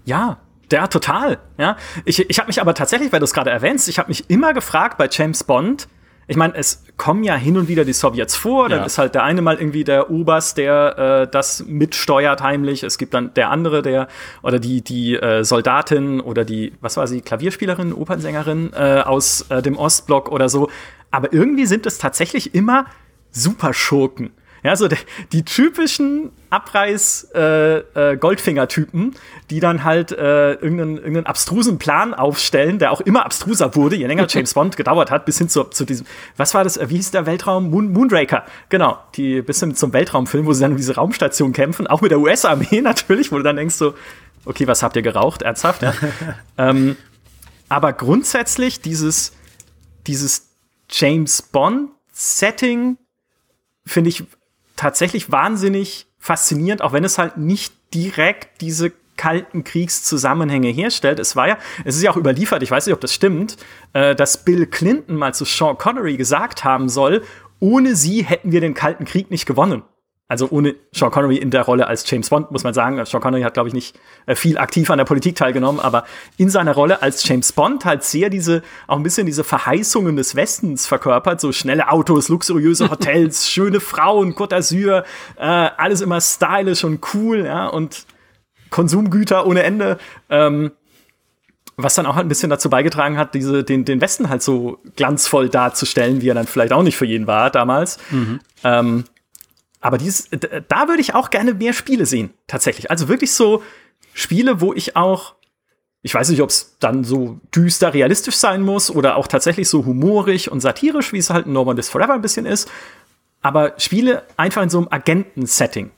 Ja, ja, total. Ja, ich, ich habe mich aber tatsächlich, weil du es gerade erwähnst, ich habe mich immer gefragt bei James Bond, ich meine, es kommen ja hin und wieder die Sowjets vor. Dann ja. ist halt der eine mal irgendwie der Oberst, der äh, das mitsteuert heimlich. Es gibt dann der andere, der oder die die äh, Soldatin oder die was war sie Klavierspielerin, Opernsängerin äh, aus äh, dem Ostblock oder so. Aber irgendwie sind es tatsächlich immer Superschurken. Ja, so die typischen Abreiß-Goldfinger-Typen, äh, äh, die dann halt äh, irgendeinen, irgendeinen abstrusen Plan aufstellen, der auch immer abstruser wurde, je länger James Bond gedauert hat, bis hin zu, zu diesem, was war das, wie hieß der Weltraum? Moon, Moonraker, genau, die bis hin zum Weltraumfilm, wo sie dann um diese Raumstation kämpfen, auch mit der US-Armee natürlich, wo du dann denkst so, okay, was habt ihr geraucht, ernsthaft? Ja? ähm, aber grundsätzlich dieses, dieses James Bond-Setting finde ich tatsächlich wahnsinnig faszinierend, auch wenn es halt nicht direkt diese kalten Kriegszusammenhänge herstellt. Es war ja, es ist ja auch überliefert, ich weiß nicht, ob das stimmt, äh, dass Bill Clinton mal zu Sean Connery gesagt haben soll, ohne sie hätten wir den Kalten Krieg nicht gewonnen. Also ohne Sean Connery in der Rolle als James Bond, muss man sagen. Sean Connery hat, glaube ich, nicht äh, viel aktiv an der Politik teilgenommen, aber in seiner Rolle als James Bond halt sehr diese, auch ein bisschen diese Verheißungen des Westens verkörpert. So schnelle Autos, luxuriöse Hotels, schöne Frauen, Côte d'Azur, äh, alles immer stylisch und cool, ja, und Konsumgüter ohne Ende. Ähm, was dann auch halt ein bisschen dazu beigetragen hat, diese, den, den Westen halt so glanzvoll darzustellen, wie er dann vielleicht auch nicht für jeden war damals. Mhm. Ähm, aber dieses, da würde ich auch gerne mehr Spiele sehen, tatsächlich. Also wirklich so Spiele, wo ich auch, ich weiß nicht, ob es dann so düster realistisch sein muss oder auch tatsächlich so humorig und satirisch, wie es halt in No One Is Forever ein bisschen ist. Aber Spiele einfach in so einem Agenten-Setting.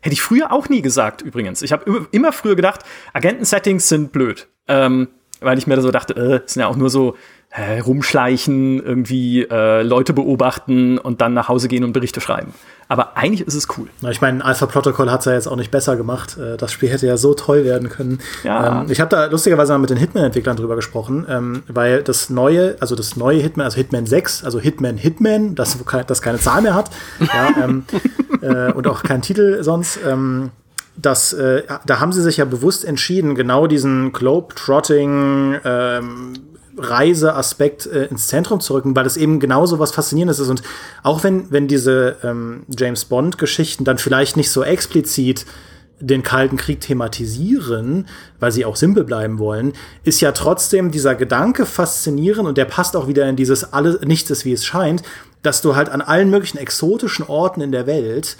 Hätte ich früher auch nie gesagt, übrigens. Ich habe immer früher gedacht, Agenten-Settings sind blöd. Ähm, weil ich mir da so dachte, äh, sind ja auch nur so äh, rumschleichen, irgendwie äh, Leute beobachten und dann nach Hause gehen und Berichte schreiben. Aber eigentlich ist es cool. Na, ich meine, Alpha Protocol hat es ja jetzt auch nicht besser gemacht. Äh, das Spiel hätte ja so toll werden können. Ja. Ähm, ich habe da lustigerweise mal mit den Hitman-Entwicklern drüber gesprochen, ähm, weil das neue, also das neue Hitman, also Hitman 6, also Hitman Hitman, das, das keine Zahl mehr hat, ja, ähm, äh, und auch keinen Titel sonst, ähm, das, äh, da haben sie sich ja bewusst entschieden, genau diesen Globe-Trotting, ähm, Reiseaspekt äh, ins Zentrum zu rücken, weil das eben genauso was Faszinierendes ist. Und auch wenn, wenn diese ähm, James Bond-Geschichten dann vielleicht nicht so explizit den Kalten Krieg thematisieren, weil sie auch simpel bleiben wollen, ist ja trotzdem dieser Gedanke faszinierend und der passt auch wieder in dieses alles nichts ist wie es scheint, dass du halt an allen möglichen exotischen Orten in der Welt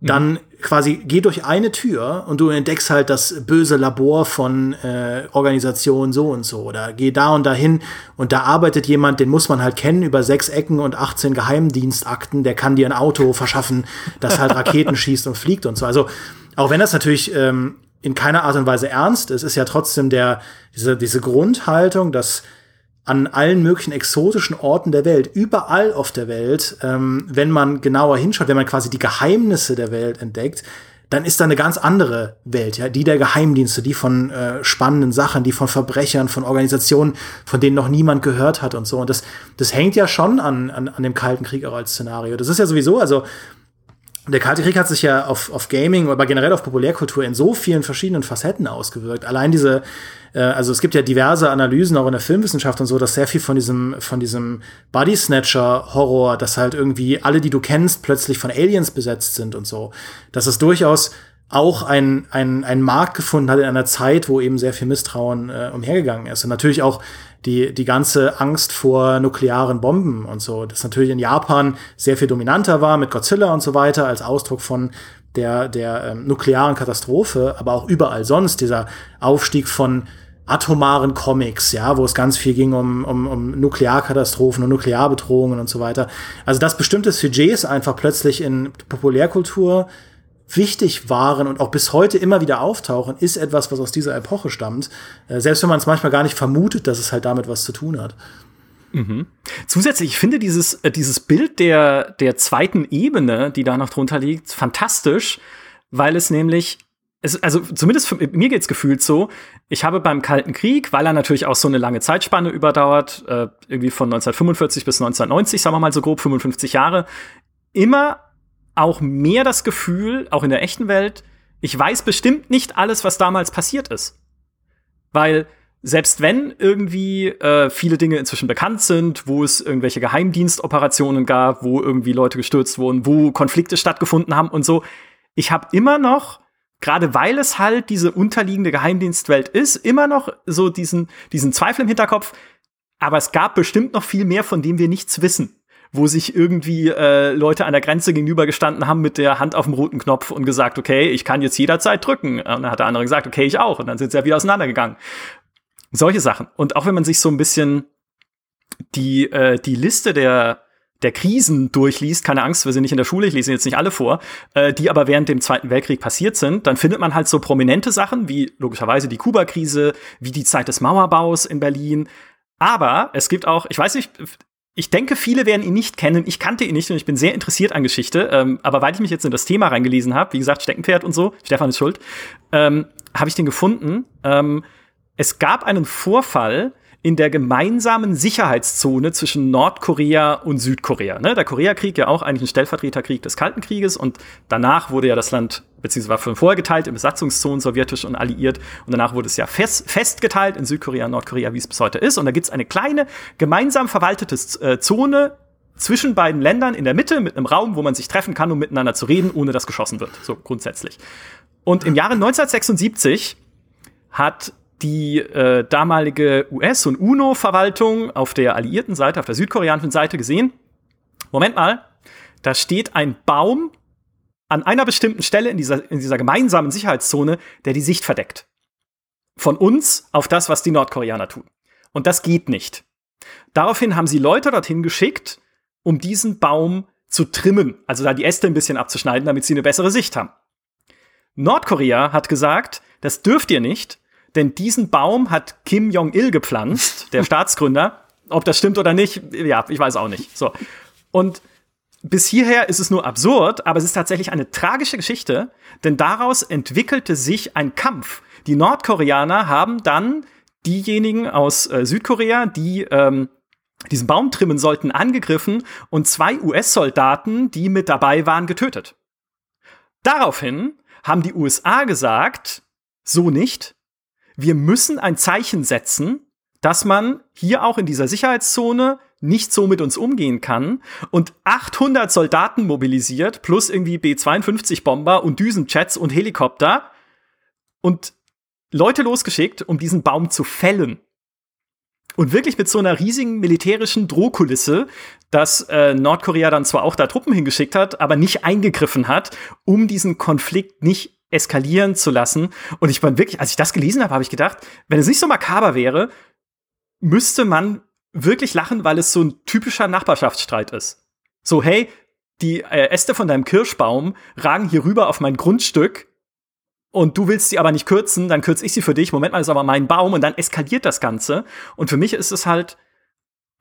dann quasi geh durch eine Tür und du entdeckst halt das böse Labor von äh, Organisation so und so oder geh da und dahin und da arbeitet jemand, den muss man halt kennen über sechs Ecken und 18 Geheimdienstakten, der kann dir ein Auto verschaffen, das halt Raketen schießt und fliegt und so. Also auch wenn das natürlich ähm, in keiner Art und Weise ernst ist, ist ja trotzdem der diese diese Grundhaltung, dass an allen möglichen exotischen Orten der Welt, überall auf der Welt, ähm, wenn man genauer hinschaut, wenn man quasi die Geheimnisse der Welt entdeckt, dann ist da eine ganz andere Welt, ja, die der Geheimdienste, die von äh, spannenden Sachen, die von Verbrechern, von Organisationen, von denen noch niemand gehört hat und so. Und das, das hängt ja schon an, an, an dem Kalten Krieg auch als Szenario. Das ist ja sowieso, also der Kalte Krieg hat sich ja auf, auf Gaming, aber generell auf Populärkultur in so vielen verschiedenen Facetten ausgewirkt. Allein diese, äh, also es gibt ja diverse Analysen auch in der Filmwissenschaft und so, dass sehr viel von diesem, von diesem Body Snatcher Horror, dass halt irgendwie alle, die du kennst, plötzlich von Aliens besetzt sind und so. Dass es durchaus auch ein, ein, ein Markt gefunden hat in einer Zeit, wo eben sehr viel Misstrauen äh, umhergegangen ist. Und natürlich auch die, die ganze Angst vor nuklearen Bomben und so, das natürlich in Japan sehr viel dominanter war mit Godzilla und so weiter als Ausdruck von der, der ähm, nuklearen Katastrophe, aber auch überall sonst dieser Aufstieg von atomaren Comics, ja, wo es ganz viel ging um, um, um Nuklearkatastrophen und Nuklearbedrohungen und so weiter. Also dass bestimmte Sujets einfach plötzlich in Populärkultur wichtig waren und auch bis heute immer wieder auftauchen, ist etwas, was aus dieser Epoche stammt. Äh, selbst wenn man es manchmal gar nicht vermutet, dass es halt damit was zu tun hat. Mhm. Zusätzlich, ich finde dieses, äh, dieses Bild der, der zweiten Ebene, die da noch drunter liegt, fantastisch, weil es nämlich es, also zumindest für, mir geht's gefühlt so, ich habe beim Kalten Krieg, weil er natürlich auch so eine lange Zeitspanne überdauert, äh, irgendwie von 1945 bis 1990, sagen wir mal so grob 55 Jahre, immer auch mehr das Gefühl, auch in der echten Welt, ich weiß bestimmt nicht alles, was damals passiert ist. Weil selbst wenn irgendwie äh, viele Dinge inzwischen bekannt sind, wo es irgendwelche Geheimdienstoperationen gab, wo irgendwie Leute gestürzt wurden, wo Konflikte stattgefunden haben und so, ich habe immer noch, gerade weil es halt diese unterliegende Geheimdienstwelt ist, immer noch so diesen, diesen Zweifel im Hinterkopf, aber es gab bestimmt noch viel mehr, von dem wir nichts wissen wo sich irgendwie äh, Leute an der Grenze gegenübergestanden haben mit der Hand auf dem roten Knopf und gesagt, okay, ich kann jetzt jederzeit drücken. Und dann hat der andere gesagt, okay, ich auch. Und dann sind sie ja wieder auseinandergegangen. Solche Sachen. Und auch wenn man sich so ein bisschen die, äh, die Liste der, der Krisen durchliest, keine Angst, wir sind nicht in der Schule, ich lese jetzt nicht alle vor, äh, die aber während dem Zweiten Weltkrieg passiert sind, dann findet man halt so prominente Sachen wie logischerweise die Kuba-Krise, wie die Zeit des Mauerbaus in Berlin. Aber es gibt auch, ich weiß nicht, ich denke, viele werden ihn nicht kennen. Ich kannte ihn nicht und ich bin sehr interessiert an Geschichte. Ähm, aber weil ich mich jetzt in das Thema reingelesen habe, wie gesagt, Steckenpferd und so, Stefan ist schuld, ähm, habe ich den gefunden. Ähm, es gab einen Vorfall, in der gemeinsamen Sicherheitszone zwischen Nordkorea und Südkorea. Ne? Der Koreakrieg ja auch eigentlich ein Stellvertreterkrieg des Kalten Krieges und danach wurde ja das Land, beziehungsweise war von vorher geteilt in Besatzungszonen sowjetisch und alliiert und danach wurde es ja fest, festgeteilt in Südkorea und Nordkorea, wie es bis heute ist. Und da gibt es eine kleine gemeinsam verwaltete äh, Zone zwischen beiden Ländern in der Mitte mit einem Raum, wo man sich treffen kann, um miteinander zu reden, ohne dass geschossen wird. So grundsätzlich. Und im Jahre 1976 hat die äh, damalige US- und UNO-Verwaltung auf der alliierten Seite, auf der südkoreanischen Seite gesehen, Moment mal, da steht ein Baum an einer bestimmten Stelle in dieser, in dieser gemeinsamen Sicherheitszone, der die Sicht verdeckt. Von uns auf das, was die Nordkoreaner tun. Und das geht nicht. Daraufhin haben sie Leute dorthin geschickt, um diesen Baum zu trimmen, also da die Äste ein bisschen abzuschneiden, damit sie eine bessere Sicht haben. Nordkorea hat gesagt, das dürft ihr nicht, denn diesen Baum hat Kim Jong-il gepflanzt, der Staatsgründer. Ob das stimmt oder nicht, ja, ich weiß auch nicht. So. Und bis hierher ist es nur absurd, aber es ist tatsächlich eine tragische Geschichte, denn daraus entwickelte sich ein Kampf. Die Nordkoreaner haben dann diejenigen aus äh, Südkorea, die ähm, diesen Baum trimmen sollten, angegriffen und zwei US-Soldaten, die mit dabei waren, getötet. Daraufhin haben die USA gesagt, so nicht, wir müssen ein Zeichen setzen, dass man hier auch in dieser Sicherheitszone nicht so mit uns umgehen kann und 800 Soldaten mobilisiert plus irgendwie B-52 Bomber und Düsenjets und Helikopter und Leute losgeschickt, um diesen Baum zu fällen. Und wirklich mit so einer riesigen militärischen Drohkulisse, dass äh, Nordkorea dann zwar auch da Truppen hingeschickt hat, aber nicht eingegriffen hat, um diesen Konflikt nicht eskalieren zu lassen. Und ich bin wirklich, als ich das gelesen habe, habe ich gedacht, wenn es nicht so makaber wäre, müsste man wirklich lachen, weil es so ein typischer Nachbarschaftsstreit ist. So, hey, die äh, Äste von deinem Kirschbaum ragen hier rüber auf mein Grundstück und du willst sie aber nicht kürzen, dann kürze ich sie für dich. Moment mal, ist aber mein Baum und dann eskaliert das Ganze. Und für mich ist es halt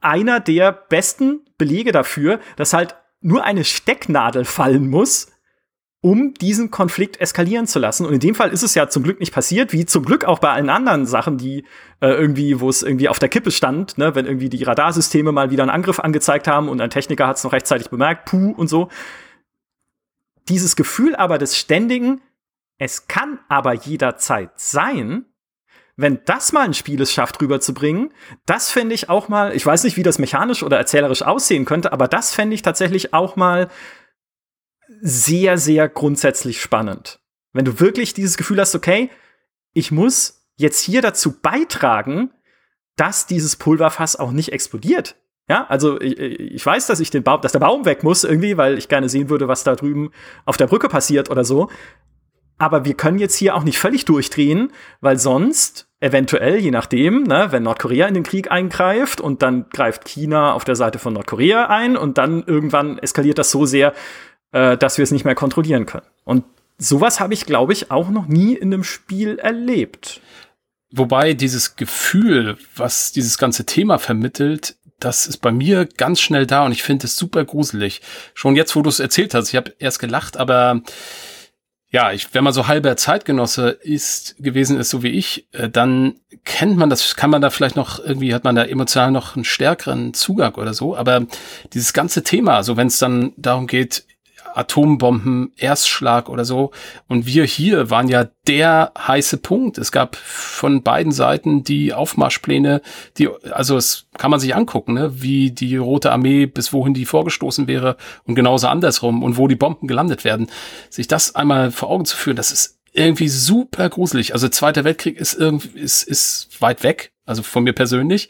einer der besten Belege dafür, dass halt nur eine Stecknadel fallen muss, um diesen Konflikt eskalieren zu lassen. Und in dem Fall ist es ja zum Glück nicht passiert, wie zum Glück auch bei allen anderen Sachen, die äh, irgendwie, wo es irgendwie auf der Kippe stand, ne, wenn irgendwie die Radarsysteme mal wieder einen Angriff angezeigt haben und ein Techniker hat es noch rechtzeitig bemerkt, puh und so. Dieses Gefühl aber des ständigen, es kann aber jederzeit sein, wenn das mal ein Spiel es schafft, rüberzubringen, das fände ich auch mal, ich weiß nicht, wie das mechanisch oder erzählerisch aussehen könnte, aber das fände ich tatsächlich auch mal sehr, sehr grundsätzlich spannend. Wenn du wirklich dieses Gefühl hast, okay, ich muss jetzt hier dazu beitragen, dass dieses Pulverfass auch nicht explodiert. Ja, also ich, ich weiß, dass ich den Baum, dass der Baum weg muss irgendwie, weil ich gerne sehen würde, was da drüben auf der Brücke passiert oder so. Aber wir können jetzt hier auch nicht völlig durchdrehen, weil sonst eventuell, je nachdem, ne, wenn Nordkorea in den Krieg eingreift und dann greift China auf der Seite von Nordkorea ein und dann irgendwann eskaliert das so sehr, äh, dass wir es nicht mehr kontrollieren können. Und sowas habe ich, glaube ich, auch noch nie in einem Spiel erlebt. Wobei dieses Gefühl, was dieses ganze Thema vermittelt, das ist bei mir ganz schnell da und ich finde es super gruselig. Schon jetzt, wo du es erzählt hast, ich habe erst gelacht, aber ja, ich, wenn man so halber Zeitgenosse ist, gewesen ist, so wie ich, äh, dann kennt man das, kann man da vielleicht noch irgendwie, hat man da emotional noch einen stärkeren Zugang oder so, aber dieses ganze Thema, so also wenn es dann darum geht, Atombomben, Erstschlag oder so. Und wir hier waren ja der heiße Punkt. Es gab von beiden Seiten die Aufmarschpläne, die, also es kann man sich angucken, ne, wie die Rote Armee, bis wohin die vorgestoßen wäre und genauso andersrum und wo die Bomben gelandet werden. Sich das einmal vor Augen zu führen, das ist irgendwie super gruselig. Also Zweiter Weltkrieg ist irgendwie, ist, ist weit weg also von mir persönlich.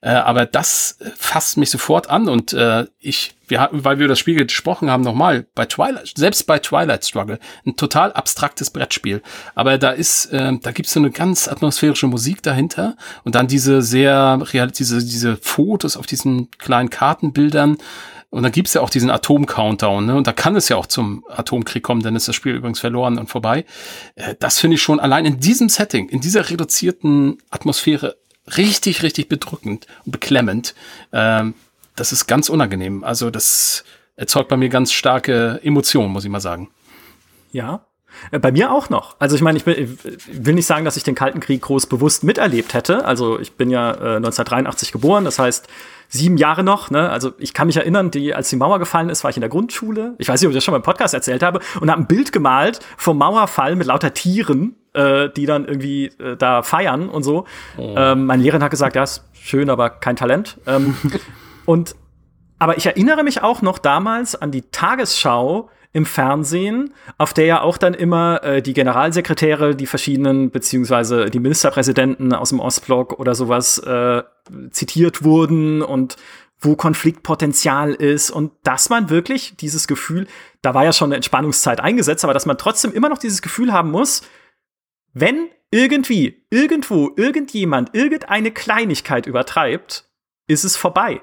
Äh, aber das fasst mich sofort an und äh, ich, wir, weil wir das Spiel gesprochen haben, nochmal, bei Twilight, selbst bei Twilight Struggle, ein total abstraktes Brettspiel. Aber da ist, äh, da gibt's so eine ganz atmosphärische Musik dahinter und dann diese sehr real, diese, diese Fotos auf diesen kleinen Kartenbildern. Und dann gibt's ja auch diesen Atom-Countdown, ne? Und da kann es ja auch zum Atomkrieg kommen, dann ist das Spiel übrigens verloren und vorbei. Äh, das finde ich schon allein in diesem Setting, in dieser reduzierten Atmosphäre richtig, richtig bedrückend und beklemmend. Ähm, das ist ganz unangenehm. Also das erzeugt bei mir ganz starke Emotionen, muss ich mal sagen. Ja, äh, bei mir auch noch. Also ich meine, ich, will nicht sagen, dass ich den Kalten Krieg groß bewusst miterlebt hätte. Also ich bin ja äh, 1983 geboren, das heißt sieben Jahre noch. Ne? Also ich kann mich erinnern, die, als die Mauer gefallen ist, war ich in der Grundschule. Ich weiß nicht, ob ich das schon mal im Podcast erzählt habe und habe ein Bild gemalt vom Mauerfall mit lauter Tieren, äh, die dann irgendwie äh, da feiern und so. Oh. Ähm, meine Lehrerin hat gesagt, ja, ist schön, aber kein Talent. Ähm, und aber ich erinnere mich auch noch damals an die Tagesschau im Fernsehen, auf der ja auch dann immer äh, die Generalsekretäre, die verschiedenen, beziehungsweise die Ministerpräsidenten aus dem Ostblock oder sowas äh, zitiert wurden und wo Konfliktpotenzial ist und dass man wirklich dieses Gefühl, da war ja schon eine Entspannungszeit eingesetzt, aber dass man trotzdem immer noch dieses Gefühl haben muss, wenn irgendwie, irgendwo, irgendjemand irgendeine Kleinigkeit übertreibt, ist es vorbei.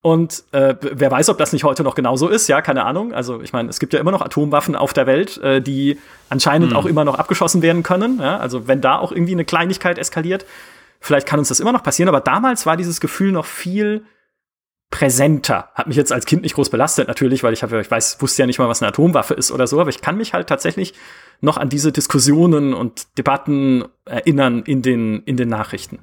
Und äh, wer weiß, ob das nicht heute noch genauso ist, ja, keine Ahnung. Also ich meine, es gibt ja immer noch Atomwaffen auf der Welt, äh, die anscheinend hm. auch immer noch abgeschossen werden können. Ja? Also wenn da auch irgendwie eine Kleinigkeit eskaliert, vielleicht kann uns das immer noch passieren. Aber damals war dieses Gefühl noch viel präsenter. Hat mich jetzt als Kind nicht groß belastet, natürlich, weil ich habe, ich weiß, wusste ja nicht mal, was eine Atomwaffe ist oder so. Aber ich kann mich halt tatsächlich noch an diese Diskussionen und Debatten erinnern in den in den Nachrichten.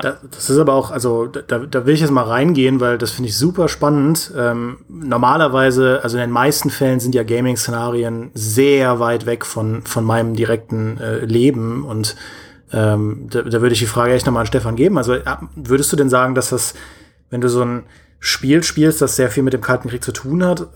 Da, das ist aber auch, also da, da will ich jetzt mal reingehen, weil das finde ich super spannend. Ähm, normalerweise, also in den meisten Fällen sind ja Gaming-Szenarien sehr weit weg von, von meinem direkten äh, Leben und ähm, da, da würde ich die Frage echt nochmal an Stefan geben. Also würdest du denn sagen, dass das, wenn du so ein Spiel spielst, das sehr viel mit dem Kalten Krieg zu tun hat,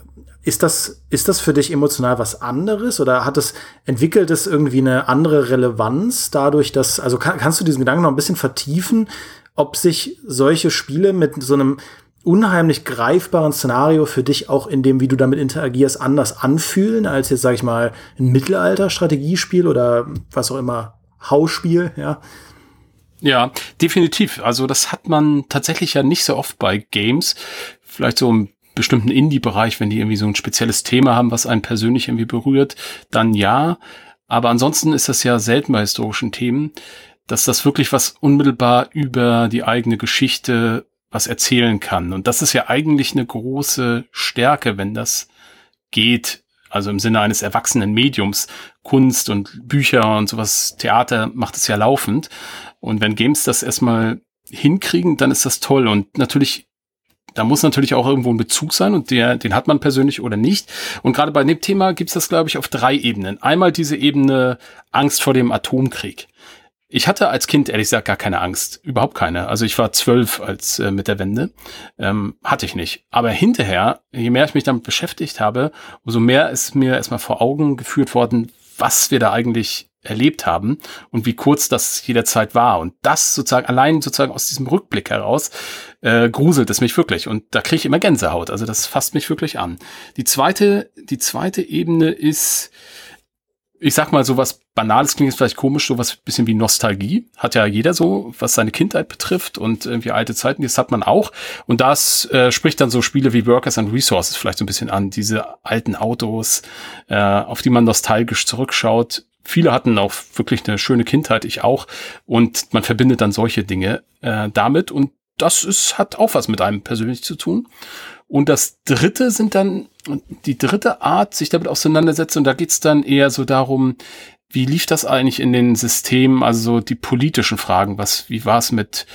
ist das, ist das für dich emotional was anderes oder hat es, entwickelt es irgendwie eine andere Relevanz dadurch, dass, also kann, kannst du diesen Gedanken noch ein bisschen vertiefen, ob sich solche Spiele mit so einem unheimlich greifbaren Szenario für dich auch in dem, wie du damit interagierst, anders anfühlen als jetzt, sag ich mal, ein Mittelalter-Strategiespiel oder was auch immer, Hausspiel, ja? Ja, definitiv. Also das hat man tatsächlich ja nicht so oft bei Games. Vielleicht so ein bestimmten Indie-Bereich, wenn die irgendwie so ein spezielles Thema haben, was einen persönlich irgendwie berührt, dann ja. Aber ansonsten ist das ja selten bei historischen Themen, dass das wirklich was unmittelbar über die eigene Geschichte was erzählen kann. Und das ist ja eigentlich eine große Stärke, wenn das geht. Also im Sinne eines erwachsenen Mediums. Kunst und Bücher und sowas, Theater macht es ja laufend. Und wenn Games das erstmal hinkriegen, dann ist das toll. Und natürlich da muss natürlich auch irgendwo ein Bezug sein und der, den hat man persönlich oder nicht. Und gerade bei dem Thema gibt's das, glaube ich, auf drei Ebenen. Einmal diese Ebene Angst vor dem Atomkrieg. Ich hatte als Kind ehrlich gesagt gar keine Angst, überhaupt keine. Also ich war zwölf als äh, mit der Wende, ähm, hatte ich nicht. Aber hinterher, je mehr ich mich damit beschäftigt habe, umso mehr ist mir erstmal vor Augen geführt worden, was wir da eigentlich erlebt haben und wie kurz das jederzeit war. Und das sozusagen allein sozusagen aus diesem Rückblick heraus äh, gruselt es mich wirklich. Und da kriege ich immer Gänsehaut. Also das fasst mich wirklich an. Die zweite, die zweite Ebene ist, ich sag mal, sowas Banales klingt jetzt vielleicht komisch, sowas bisschen wie Nostalgie. Hat ja jeder so, was seine Kindheit betrifft und irgendwie alte Zeiten, das hat man auch. Und das äh, spricht dann so Spiele wie Workers and Resources vielleicht so ein bisschen an. Diese alten Autos, äh, auf die man nostalgisch zurückschaut viele hatten auch wirklich eine schöne Kindheit, ich auch. Und man verbindet dann solche Dinge äh, damit. Und das ist, hat auch was mit einem persönlich zu tun. Und das dritte sind dann, die dritte Art, sich damit auseinandersetzen, und da geht's dann eher so darum, wie lief das eigentlich in den Systemen, also so die politischen Fragen, was, wie war es mit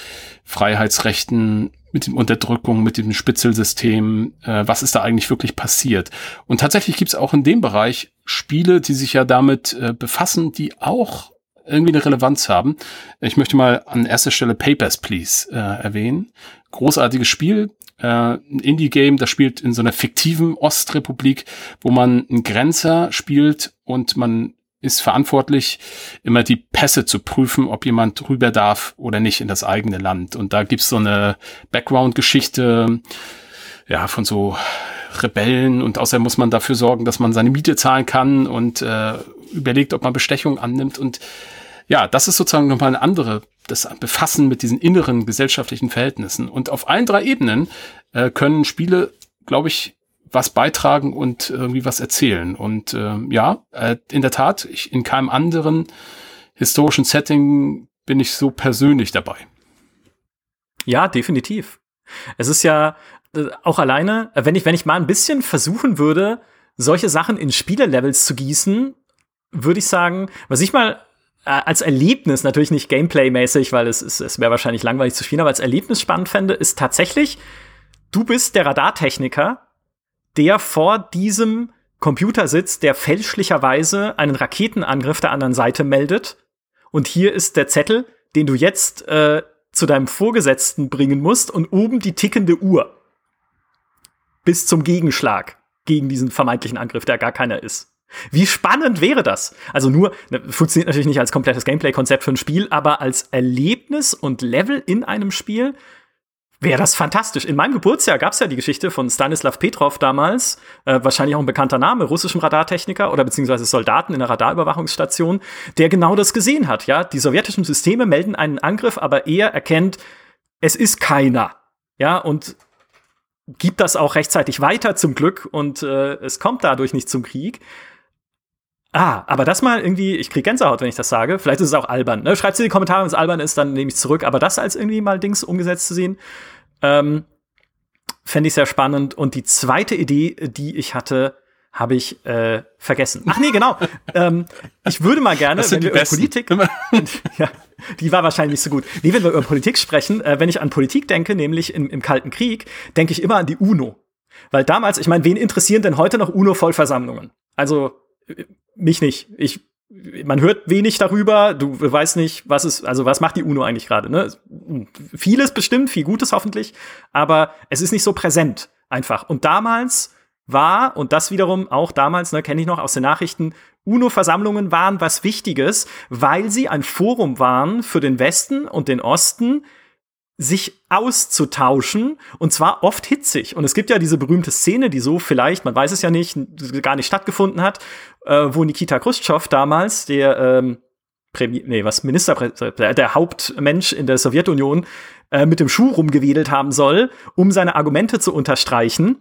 Freiheitsrechten, mit dem Unterdrückung, mit dem Spitzelsystem, äh, was ist da eigentlich wirklich passiert? Und tatsächlich gibt es auch in dem Bereich Spiele, die sich ja damit äh, befassen, die auch irgendwie eine Relevanz haben. Ich möchte mal an erster Stelle Papers, Please äh, erwähnen. Großartiges Spiel, äh, ein Indie-Game, das spielt in so einer fiktiven Ostrepublik, wo man einen Grenzer spielt und man ist verantwortlich, immer die Pässe zu prüfen, ob jemand rüber darf oder nicht in das eigene Land. Und da gibt's so eine Background-Geschichte, ja, von so Rebellen und außerdem muss man dafür sorgen, dass man seine Miete zahlen kann und äh, überlegt, ob man Bestechung annimmt. Und ja, das ist sozusagen nochmal eine andere, das Befassen mit diesen inneren gesellschaftlichen Verhältnissen. Und auf allen drei Ebenen äh, können Spiele, glaube ich, was beitragen und irgendwie was erzählen. Und äh, ja, äh, in der Tat, ich, in keinem anderen historischen Setting bin ich so persönlich dabei. Ja, definitiv. Es ist ja auch alleine, äh, wenn ich, wenn ich mal ein bisschen versuchen würde, solche Sachen in Spielelevels zu gießen, würde ich sagen, was ich mal äh, als Erlebnis, natürlich nicht Gameplay-mäßig, weil es, es, es wäre wahrscheinlich langweilig zu spielen, aber als Erlebnis spannend fände, ist tatsächlich, du bist der Radartechniker der vor diesem Computer sitzt, der fälschlicherweise einen Raketenangriff der anderen Seite meldet. Und hier ist der Zettel, den du jetzt äh, zu deinem Vorgesetzten bringen musst und oben die tickende Uhr. Bis zum Gegenschlag gegen diesen vermeintlichen Angriff, der gar keiner ist. Wie spannend wäre das? Also nur, ne, funktioniert natürlich nicht als komplettes Gameplay-Konzept für ein Spiel, aber als Erlebnis und Level in einem Spiel wäre das fantastisch. In meinem Geburtsjahr gab es ja die Geschichte von Stanislav Petrov damals, äh, wahrscheinlich auch ein bekannter Name, russischem Radartechniker oder beziehungsweise Soldaten in der Radarüberwachungsstation, der genau das gesehen hat. Ja, die sowjetischen Systeme melden einen Angriff, aber er erkennt, es ist keiner. Ja, und gibt das auch rechtzeitig weiter zum Glück und äh, es kommt dadurch nicht zum Krieg. Ah, aber das mal irgendwie, ich krieg Gänsehaut, wenn ich das sage. Vielleicht ist es auch albern. Ne? Schreibt in die Kommentare, wenn es albern ist, dann nehme ich zurück. Aber das als irgendwie mal Dings umgesetzt zu sehen, ähm, fände ich sehr spannend. Und die zweite Idee, die ich hatte, habe ich äh, vergessen. Ach nee, genau. ähm, ich würde mal gerne, wenn wir über Politik, ja, die war wahrscheinlich nicht so gut. Nee, wenn wir über Politik sprechen, äh, wenn ich an Politik denke, nämlich im, im Kalten Krieg, denke ich immer an die UNO. Weil damals, ich meine, wen interessieren denn heute noch UNO-Vollversammlungen? Also mich nicht. Ich, man hört wenig darüber. Du weißt nicht, was ist, also was macht die UNO eigentlich gerade? Ne? Vieles bestimmt, viel Gutes hoffentlich, aber es ist nicht so präsent einfach. Und damals war, und das wiederum auch damals, ne, kenne ich noch aus den Nachrichten, UNO-Versammlungen waren was Wichtiges, weil sie ein Forum waren für den Westen und den Osten, sich auszutauschen und zwar oft hitzig. Und es gibt ja diese berühmte Szene, die so vielleicht, man weiß es ja nicht, gar nicht stattgefunden hat, äh, wo Nikita Khrushchev damals, der ähm, Premier, nee, was Ministerpräsident, der Hauptmensch in der Sowjetunion, äh, mit dem Schuh rumgewedelt haben soll, um seine Argumente zu unterstreichen,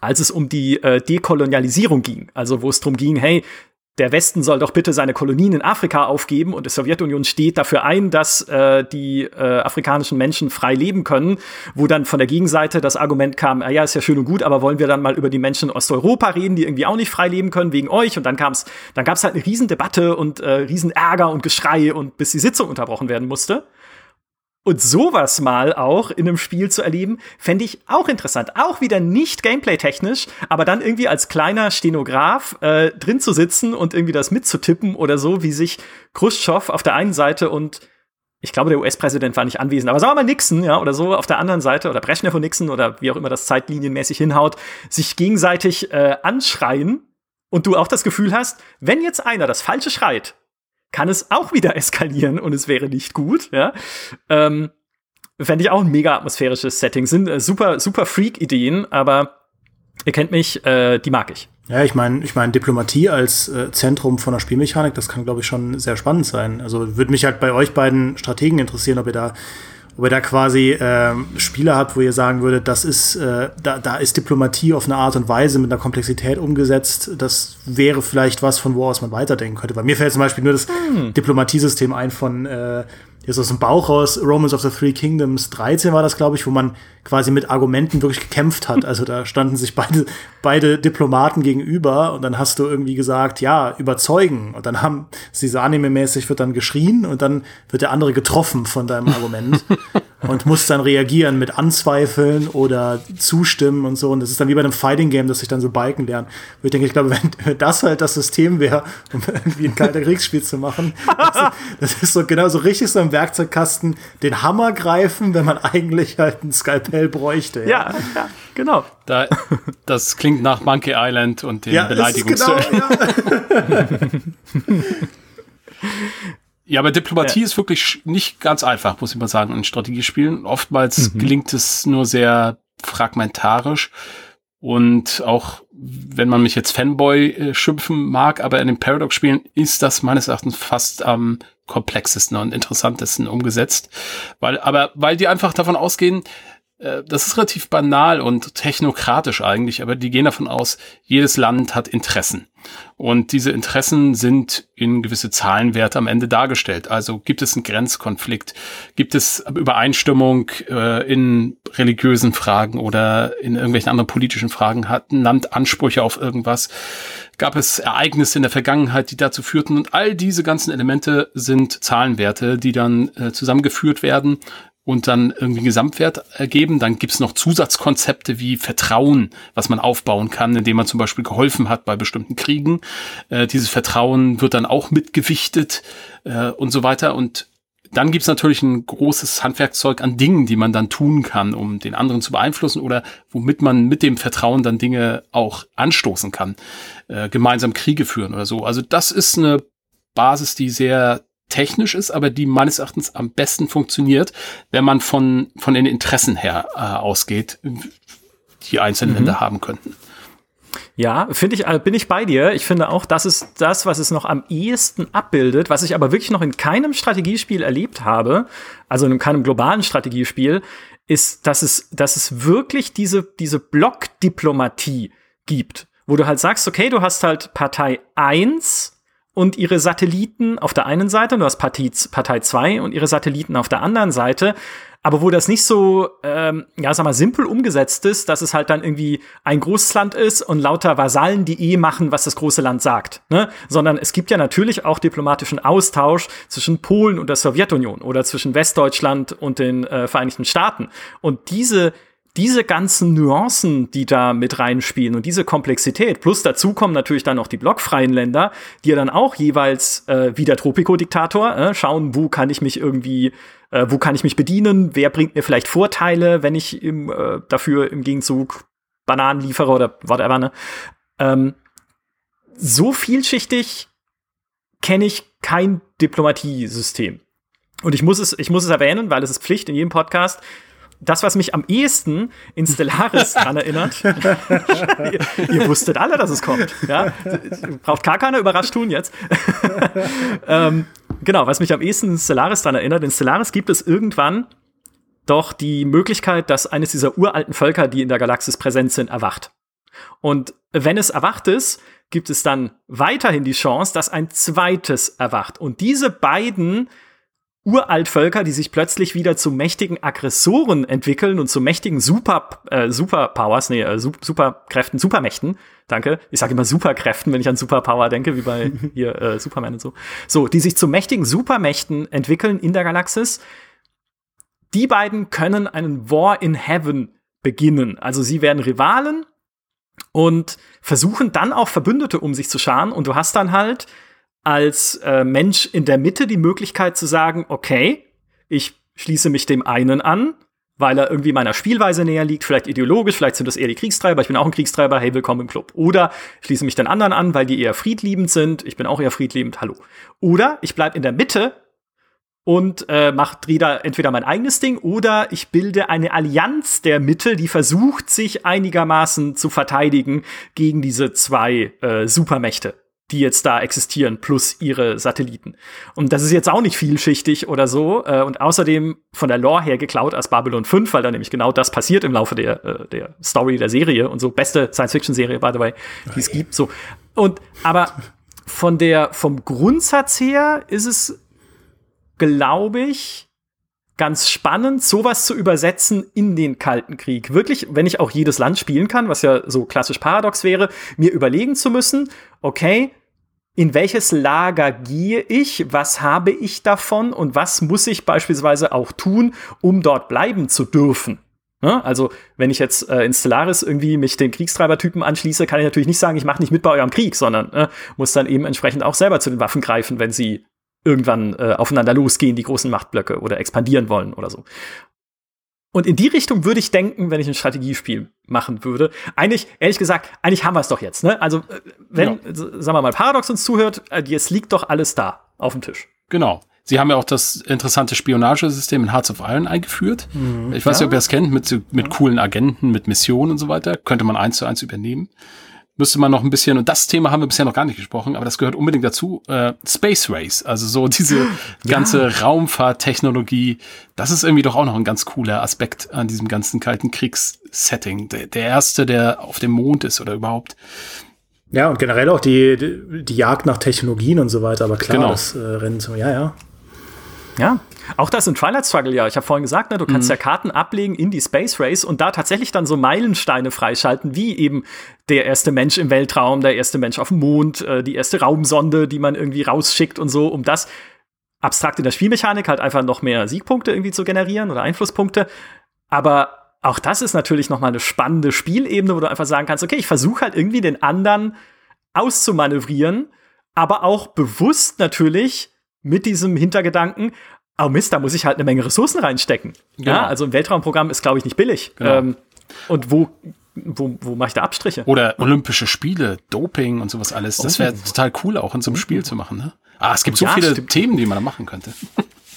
als es um die äh, Dekolonialisierung ging. Also wo es darum ging, hey, der Westen soll doch bitte seine Kolonien in Afrika aufgeben und die Sowjetunion steht dafür ein, dass äh, die äh, afrikanischen Menschen frei leben können, wo dann von der Gegenseite das Argument kam, ah ja, ist ja schön und gut, aber wollen wir dann mal über die Menschen in Osteuropa reden, die irgendwie auch nicht frei leben können wegen euch und dann kam's, dann gab's halt eine Riesendebatte und äh, Riesenärger und Geschrei und bis die Sitzung unterbrochen werden musste. Und sowas mal auch in einem Spiel zu erleben, fände ich auch interessant. Auch wieder nicht gameplay-technisch, aber dann irgendwie als kleiner Stenograf äh, drin zu sitzen und irgendwie das mitzutippen oder so, wie sich Khrushchev auf der einen Seite und ich glaube, der US-Präsident war nicht anwesend, aber sagen wir mal Nixon, ja, oder so auf der anderen Seite, oder Brezhnev und Nixon, oder wie auch immer das zeitlinienmäßig hinhaut, sich gegenseitig äh, anschreien und du auch das Gefühl hast, wenn jetzt einer das Falsche schreit, kann es auch wieder eskalieren und es wäre nicht gut, ja. Ähm, Fände ich auch ein mega atmosphärisches Setting. Sind äh, super, super Freak-Ideen, aber ihr kennt mich, äh, die mag ich. Ja, ich meine, ich meine, Diplomatie als äh, Zentrum von der Spielmechanik, das kann, glaube ich, schon sehr spannend sein. Also würde mich halt bei euch beiden Strategen interessieren, ob ihr da ob ihr da quasi äh, Spiele habt, wo ihr sagen würdet, das ist, äh, da, da ist Diplomatie auf eine Art und Weise mit einer Komplexität umgesetzt. Das wäre vielleicht was, von wo aus man weiterdenken könnte. Bei mir fällt zum Beispiel nur das hm. Diplomatiesystem ein von äh, jetzt aus dem Bauch raus, Romans of the Three Kingdoms 13 war das, glaube ich, wo man quasi mit Argumenten wirklich gekämpft hat. Also da standen sich beide, beide Diplomaten gegenüber und dann hast du irgendwie gesagt, ja, überzeugen. Und dann haben sie so anime-mäßig wird dann geschrien und dann wird der andere getroffen von deinem Argument und muss dann reagieren mit Anzweifeln oder zustimmen und so. Und das ist dann wie bei einem Fighting Game, dass ich dann so Balken lernen. Wo ich denke, ich glaube, wenn das halt das System wäre, um irgendwie ein kalter Kriegsspiel zu machen, das ist, das ist so genau so richtig so im Werkzeugkasten den Hammer greifen, wenn man eigentlich halt ein Skalpell schnell bräuchte. Ja, ja, ja genau. Da, das klingt nach Monkey Island und den ja, Beleidigungs. Genau, ja. ja, aber Diplomatie ja. ist wirklich nicht ganz einfach, muss ich mal sagen, in Strategiespielen. Oftmals mhm. gelingt es nur sehr fragmentarisch. Und auch wenn man mich jetzt Fanboy äh, schimpfen mag, aber in den Paradox-Spielen ist das meines Erachtens fast am komplexesten und interessantesten umgesetzt. Weil, aber weil die einfach davon ausgehen, äh, das ist relativ banal und technokratisch eigentlich, aber die gehen davon aus, jedes Land hat Interessen. Und diese Interessen sind in gewisse Zahlenwerte am Ende dargestellt. Also gibt es einen Grenzkonflikt, gibt es Übereinstimmung äh, in religiösen Fragen oder in irgendwelchen anderen politischen Fragen, hat ein Land Ansprüche auf irgendwas, gab es Ereignisse in der Vergangenheit, die dazu führten. Und all diese ganzen Elemente sind Zahlenwerte, die dann äh, zusammengeführt werden und dann irgendwie Gesamtwert ergeben. Dann gibt's noch Zusatzkonzepte wie Vertrauen, was man aufbauen kann, indem man zum Beispiel geholfen hat bei bestimmten Kriegen. Äh, dieses Vertrauen wird dann auch mitgewichtet äh, und so weiter. Und dann gibt's natürlich ein großes Handwerkzeug an Dingen, die man dann tun kann, um den anderen zu beeinflussen oder womit man mit dem Vertrauen dann Dinge auch anstoßen kann. Äh, gemeinsam Kriege führen oder so. Also das ist eine Basis, die sehr technisch ist, aber die meines Erachtens am besten funktioniert, wenn man von, von den Interessen her äh, ausgeht, die einzelnen mhm. Länder haben könnten. Ja, finde ich, äh, bin ich bei dir. Ich finde auch, das ist das, was es noch am ehesten abbildet, was ich aber wirklich noch in keinem Strategiespiel erlebt habe, also in keinem globalen Strategiespiel, ist, dass es, dass es wirklich diese, diese Blockdiplomatie gibt, wo du halt sagst, okay, du hast halt Partei 1 und ihre Satelliten auf der einen Seite, du hast Partei, Partei 2 und ihre Satelliten auf der anderen Seite, aber wo das nicht so, ähm, ja, sag mal, simpel umgesetzt ist, dass es halt dann irgendwie ein großes Land ist und lauter Vasallen, die eh machen, was das große Land sagt, ne? Sondern es gibt ja natürlich auch diplomatischen Austausch zwischen Polen und der Sowjetunion oder zwischen Westdeutschland und den äh, Vereinigten Staaten. Und diese diese ganzen Nuancen, die da mit reinspielen und diese Komplexität, plus dazu kommen natürlich dann noch die blockfreien Länder, die ja dann auch jeweils äh, wie der Tropico-Diktator äh, schauen, wo kann ich mich irgendwie, äh, wo kann ich mich bedienen, wer bringt mir vielleicht Vorteile, wenn ich im, äh, dafür im Gegenzug Bananen liefere oder whatever. Ne? Ähm, so vielschichtig kenne ich kein Diplomatiesystem. Und ich muss es, ich muss es erwähnen, weil es ist Pflicht in jedem Podcast das, was mich am ehesten in Stellaris dran erinnert, ihr, ihr, wusstet alle, dass es kommt. Ja? Braucht gar keiner überrascht tun jetzt. ähm, genau, was mich am ehesten in Stellaris dran erinnert, in Stellaris gibt es irgendwann doch die Möglichkeit, dass eines dieser uralten Völker, die in der Galaxis präsent sind, erwacht. Und wenn es erwacht ist, gibt es dann weiterhin die Chance, dass ein zweites erwacht. Und diese beiden Uraltvölker, die sich plötzlich wieder zu mächtigen Aggressoren entwickeln und zu mächtigen Super, äh, Superpowers, nee, äh, Superkräften, Supermächten, danke. Ich sage immer Superkräften, wenn ich an Superpower denke, wie bei hier äh, Superman und so. So, die sich zu mächtigen Supermächten entwickeln in der Galaxis. Die beiden können einen War in Heaven beginnen. Also sie werden Rivalen und versuchen dann auch Verbündete um sich zu scharen. Und du hast dann halt als äh, Mensch in der Mitte die Möglichkeit zu sagen, okay, ich schließe mich dem einen an, weil er irgendwie meiner Spielweise näher liegt, vielleicht ideologisch, vielleicht sind das eher die Kriegstreiber, ich bin auch ein Kriegstreiber, hey, willkommen im Club. Oder schließe mich den anderen an, weil die eher friedliebend sind, ich bin auch eher friedliebend, hallo. Oder ich bleibe in der Mitte und äh, mache Drida entweder mein eigenes Ding oder ich bilde eine Allianz der Mitte, die versucht, sich einigermaßen zu verteidigen gegen diese zwei äh, Supermächte die jetzt da existieren, plus ihre Satelliten. Und das ist jetzt auch nicht vielschichtig oder so. Äh, und außerdem von der Lore her geklaut als Babylon 5, weil da nämlich genau das passiert im Laufe der, äh, der Story der Serie und so. Beste Science-Fiction-Serie, by the way, die es gibt. So. Und aber von der, vom Grundsatz her ist es, glaube ich, ganz spannend, sowas zu übersetzen in den Kalten Krieg. Wirklich, wenn ich auch jedes Land spielen kann, was ja so klassisch paradox wäre, mir überlegen zu müssen, okay, in welches Lager gehe ich, was habe ich davon und was muss ich beispielsweise auch tun, um dort bleiben zu dürfen. Ja, also, wenn ich jetzt äh, in Stellaris irgendwie mich den Kriegstreibertypen anschließe, kann ich natürlich nicht sagen, ich mache nicht mit bei eurem Krieg, sondern äh, muss dann eben entsprechend auch selber zu den Waffen greifen, wenn sie irgendwann äh, aufeinander losgehen, die großen Machtblöcke oder expandieren wollen oder so. Und in die Richtung würde ich denken, wenn ich ein Strategiespiel machen würde. Eigentlich, ehrlich gesagt, eigentlich haben wir es doch jetzt. Ne? Also, äh, wenn, ja. sagen wir mal, Paradox uns zuhört, äh, jetzt liegt doch alles da auf dem Tisch. Genau. Sie haben ja auch das interessante Spionagesystem in Hearts of Iron eingeführt. Mhm, ich weiß ja. nicht, ob ihr es kennt, mit, mit coolen Agenten, mit Missionen und so weiter. Könnte man eins zu eins übernehmen müsste man noch ein bisschen, und das Thema haben wir bisher noch gar nicht gesprochen, aber das gehört unbedingt dazu, äh, Space Race, also so diese ganze ja. Raumfahrttechnologie, das ist irgendwie doch auch noch ein ganz cooler Aspekt an diesem ganzen kalten Kriegssetting. Der, der erste, der auf dem Mond ist oder überhaupt. Ja, und generell auch die, die Jagd nach Technologien und so weiter, aber klar, genau. das äh, Rennen, so, ja, ja. Ja, auch das in Twilight Struggle, ja. Ich habe vorhin gesagt, ne, du kannst mhm. ja Karten ablegen in die Space Race und da tatsächlich dann so Meilensteine freischalten, wie eben der erste Mensch im Weltraum, der erste Mensch auf dem Mond, äh, die erste Raumsonde, die man irgendwie rausschickt und so, um das abstrakt in der Spielmechanik halt einfach noch mehr Siegpunkte irgendwie zu generieren oder Einflusspunkte. Aber auch das ist natürlich noch mal eine spannende Spielebene, wo du einfach sagen kannst, okay, ich versuche halt irgendwie den anderen auszumanövrieren, aber auch bewusst natürlich mit diesem Hintergedanken, oh Mist, da muss ich halt eine Menge Ressourcen reinstecken. Genau. Ja, also ein Weltraumprogramm ist, glaube ich, nicht billig. Genau. Ähm, und wo, wo, wo mache ich da Abstriche? Oder Olympische Spiele, Doping und sowas alles. Das wäre oh. total cool, auch in so einem Spiel zu machen. Ne? Ah, es gibt so ja, viele stimmt. Themen, die man da machen könnte.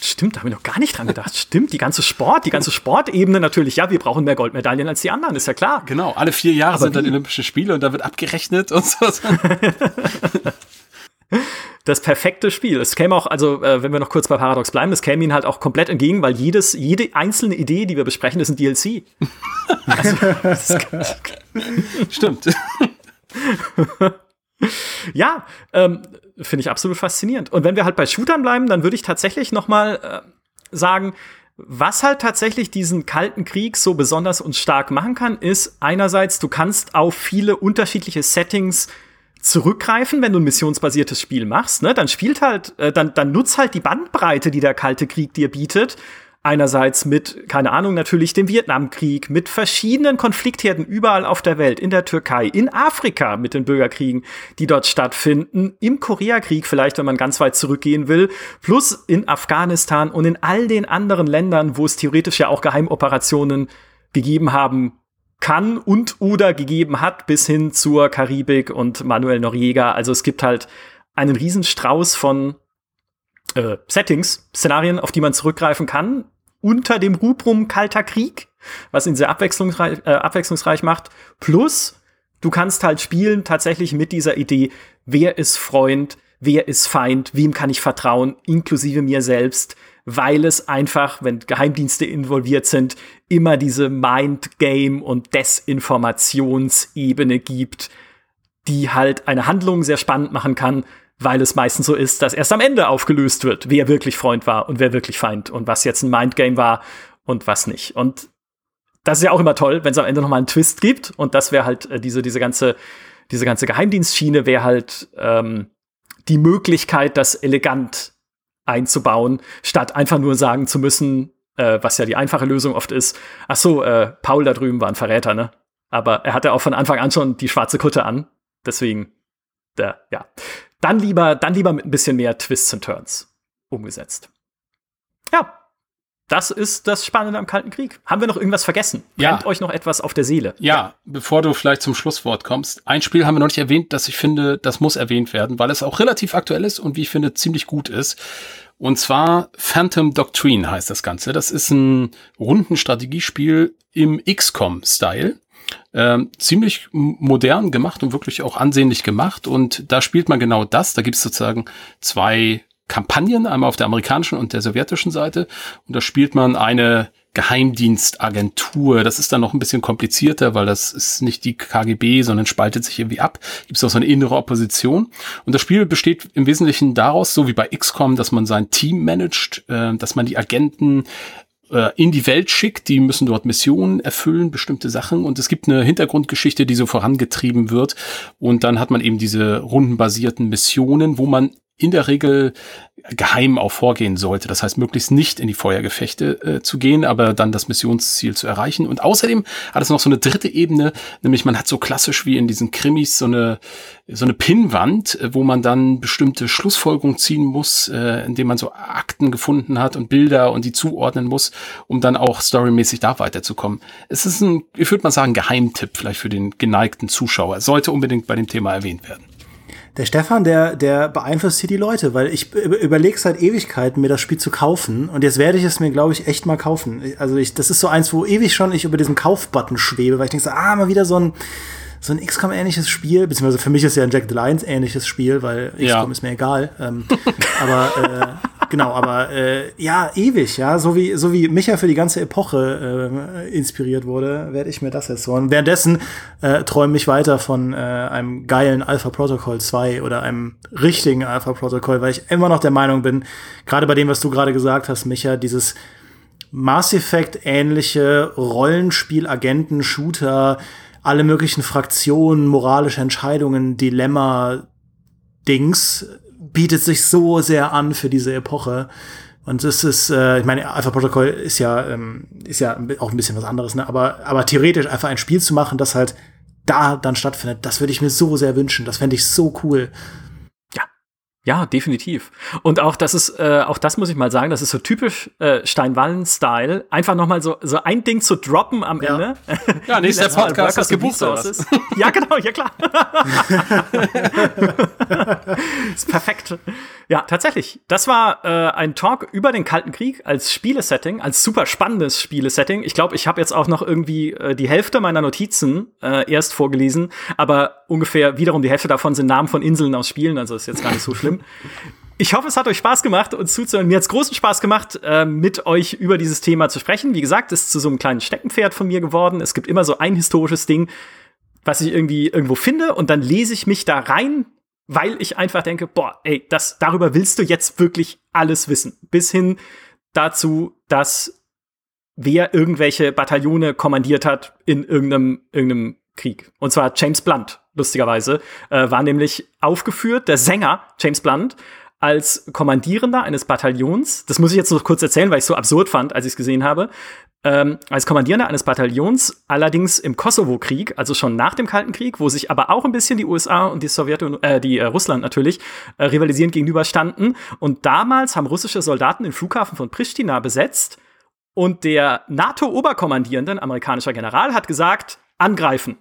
Stimmt, da habe ich noch gar nicht dran gedacht. Stimmt, die ganze Sport, die ganze Sportebene natürlich. Ja, wir brauchen mehr Goldmedaillen als die anderen, ist ja klar. Genau, alle vier Jahre Aber sind dann Olympische Spiele und da wird abgerechnet und so. das perfekte Spiel. Es käme auch, also äh, wenn wir noch kurz bei Paradox bleiben, es käme ihnen halt auch komplett entgegen, weil jedes, jede einzelne Idee, die wir besprechen, ist ein DLC. also, Stimmt. ja, ähm, finde ich absolut faszinierend. Und wenn wir halt bei Shootern bleiben, dann würde ich tatsächlich noch mal äh, sagen, was halt tatsächlich diesen kalten Krieg so besonders und stark machen kann, ist einerseits, du kannst auf viele unterschiedliche Settings zurückgreifen, wenn du ein missionsbasiertes Spiel machst, ne? Dann spielt halt, äh, dann, dann nutzt halt die Bandbreite, die der Kalte Krieg dir bietet. Einerseits mit, keine Ahnung, natürlich dem Vietnamkrieg, mit verschiedenen Konfliktherden überall auf der Welt, in der Türkei, in Afrika mit den Bürgerkriegen, die dort stattfinden, im Koreakrieg vielleicht, wenn man ganz weit zurückgehen will, plus in Afghanistan und in all den anderen Ländern, wo es theoretisch ja auch Geheimoperationen gegeben haben kann und oder gegeben hat, bis hin zur Karibik und Manuel Noriega. Also es gibt halt einen Riesenstrauß von äh, Settings, Szenarien, auf die man zurückgreifen kann, unter dem Rubrum Kalter Krieg, was ihn sehr abwechslungsreich, äh, abwechslungsreich macht. Plus, du kannst halt spielen tatsächlich mit dieser Idee, wer ist Freund, wer ist Feind, wem kann ich vertrauen, inklusive mir selbst, weil es einfach, wenn Geheimdienste involviert sind, immer diese Mind-Game- und Desinformationsebene gibt, die halt eine Handlung sehr spannend machen kann, weil es meistens so ist, dass erst am Ende aufgelöst wird, wer wirklich Freund war und wer wirklich Feind und was jetzt ein Mindgame war und was nicht. Und das ist ja auch immer toll, wenn es am Ende noch mal einen Twist gibt und das wäre halt äh, diese diese ganze diese ganze Geheimdienstschiene wäre halt ähm, die Möglichkeit, das elegant einzubauen, statt einfach nur sagen zu müssen, äh, was ja die einfache Lösung oft ist. Ach so, äh, Paul da drüben war ein Verräter, ne? Aber er hatte auch von Anfang an schon die schwarze Kutte an, deswegen, der, ja, dann lieber, dann lieber mit ein bisschen mehr Twists und Turns umgesetzt. Ja, das ist das Spannende am Kalten Krieg. Haben wir noch irgendwas vergessen? Ja. Brennt euch noch etwas auf der Seele? Ja, ja, bevor du vielleicht zum Schlusswort kommst. Ein Spiel haben wir noch nicht erwähnt, das ich finde, das muss erwähnt werden, weil es auch relativ aktuell ist und wie ich finde, ziemlich gut ist. Und zwar Phantom Doctrine heißt das Ganze. Das ist ein Rundenstrategiespiel im XCOM-Style. Ähm, ziemlich modern gemacht und wirklich auch ansehnlich gemacht. Und da spielt man genau das. Da gibt es sozusagen zwei Kampagnen, einmal auf der amerikanischen und der sowjetischen Seite. Und da spielt man eine Geheimdienstagentur. Das ist dann noch ein bisschen komplizierter, weil das ist nicht die KGB, sondern spaltet sich irgendwie ab. Gibt es auch so eine innere Opposition. Und das Spiel besteht im Wesentlichen daraus, so wie bei XCOM, dass man sein Team managt, äh, dass man die Agenten äh, in die Welt schickt. Die müssen dort Missionen erfüllen, bestimmte Sachen. Und es gibt eine Hintergrundgeschichte, die so vorangetrieben wird. Und dann hat man eben diese rundenbasierten Missionen, wo man in der Regel geheim auch vorgehen sollte. Das heißt, möglichst nicht in die Feuergefechte äh, zu gehen, aber dann das Missionsziel zu erreichen. Und außerdem hat es noch so eine dritte Ebene, nämlich man hat so klassisch wie in diesen Krimis so eine, so eine Pinnwand, äh, wo man dann bestimmte Schlussfolgerungen ziehen muss, äh, indem man so Akten gefunden hat und Bilder und die zuordnen muss, um dann auch storymäßig da weiterzukommen. Es ist ein, ich würde mal sagen, Geheimtipp vielleicht für den geneigten Zuschauer. Sollte unbedingt bei dem Thema erwähnt werden der Stefan, der, der beeinflusst hier die Leute, weil ich überlege seit Ewigkeiten, mir das Spiel zu kaufen. Und jetzt werde ich es mir, glaube ich, echt mal kaufen. Also ich, das ist so eins, wo ewig schon ich über diesen Kaufbutton schwebe, weil ich denke so, ah, mal wieder so ein, so ein XCOM-ähnliches Spiel, beziehungsweise für mich ist ja ein Jack the Lions ähnliches Spiel, weil XCOM ja. ist mir egal. Ähm, aber äh, genau, aber äh, ja, ewig, ja, so wie so wie Micha für die ganze Epoche äh, inspiriert wurde, werde ich mir das jetzt. Und währenddessen äh, träume ich weiter von äh, einem geilen Alpha Protocol 2 oder einem richtigen Alpha Protocol, weil ich immer noch der Meinung bin, gerade bei dem, was du gerade gesagt hast, Micha, dieses Mass Effect ähnliche Rollenspiel Agenten Shooter alle möglichen Fraktionen, moralische Entscheidungen, Dilemma Dings bietet sich so sehr an für diese Epoche. Und es ist, äh, ich meine, Alpha Protocol ist ja, ähm, ist ja auch ein bisschen was anderes, ne? Aber, aber theoretisch einfach ein Spiel zu machen, das halt da dann stattfindet, das würde ich mir so sehr wünschen. Das fände ich so cool. Ja, definitiv. Und auch das ist, äh, auch das muss ich mal sagen, das ist so typisch äh, Steinwallen-Style. Einfach noch mal so so ein Ding zu droppen am ja. Ende. Ja, nächster Podcast ist gebucht ist. Ja, genau, ja klar. ist perfekt. Ja, tatsächlich. Das war äh, ein Talk über den Kalten Krieg als Spielesetting, als super spannendes Spielesetting. Ich glaube, ich habe jetzt auch noch irgendwie äh, die Hälfte meiner Notizen äh, erst vorgelesen, aber ungefähr wiederum die Hälfte davon sind Namen von Inseln aus Spielen, also ist jetzt gar nicht so schlimm. Ich hoffe, es hat euch Spaß gemacht, uns zuzuhören. Mir hat es großen Spaß gemacht, äh, mit euch über dieses Thema zu sprechen. Wie gesagt, es ist zu so einem kleinen Steckenpferd von mir geworden. Es gibt immer so ein historisches Ding, was ich irgendwie irgendwo finde und dann lese ich mich da rein weil ich einfach denke, boah, ey, das, darüber willst du jetzt wirklich alles wissen. Bis hin dazu, dass wer irgendwelche Bataillone kommandiert hat in irgendeinem, irgendeinem Krieg. Und zwar James Blunt, lustigerweise, äh, war nämlich aufgeführt, der Sänger James Blunt, als Kommandierender eines Bataillons. Das muss ich jetzt noch kurz erzählen, weil ich es so absurd fand, als ich es gesehen habe ähm, als Kommandierender eines Bataillons, allerdings im Kosovo-Krieg, also schon nach dem Kalten Krieg, wo sich aber auch ein bisschen die USA und die Sowjetunion, äh, die äh, Russland natürlich äh, rivalisierend gegenüberstanden. Und damals haben russische Soldaten den Flughafen von Pristina besetzt und der NATO-Oberkommandierende, amerikanischer General, hat gesagt, angreifen,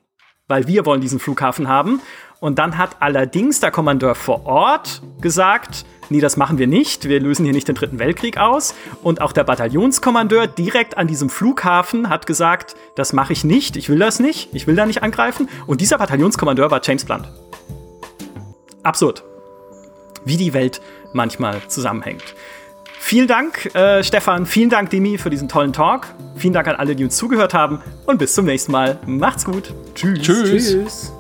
weil wir wollen diesen Flughafen haben. Und dann hat allerdings der Kommandeur vor Ort gesagt, nee, das machen wir nicht, wir lösen hier nicht den Dritten Weltkrieg aus. Und auch der Bataillonskommandeur direkt an diesem Flughafen hat gesagt, das mache ich nicht, ich will das nicht, ich will da nicht angreifen. Und dieser Bataillonskommandeur war James Blunt. Absurd. Wie die Welt manchmal zusammenhängt. Vielen Dank, äh, Stefan. Vielen Dank, Demi, für diesen tollen Talk. Vielen Dank an alle, die uns zugehört haben. Und bis zum nächsten Mal. Macht's gut. Tschüss. Tschüss. Tschüss.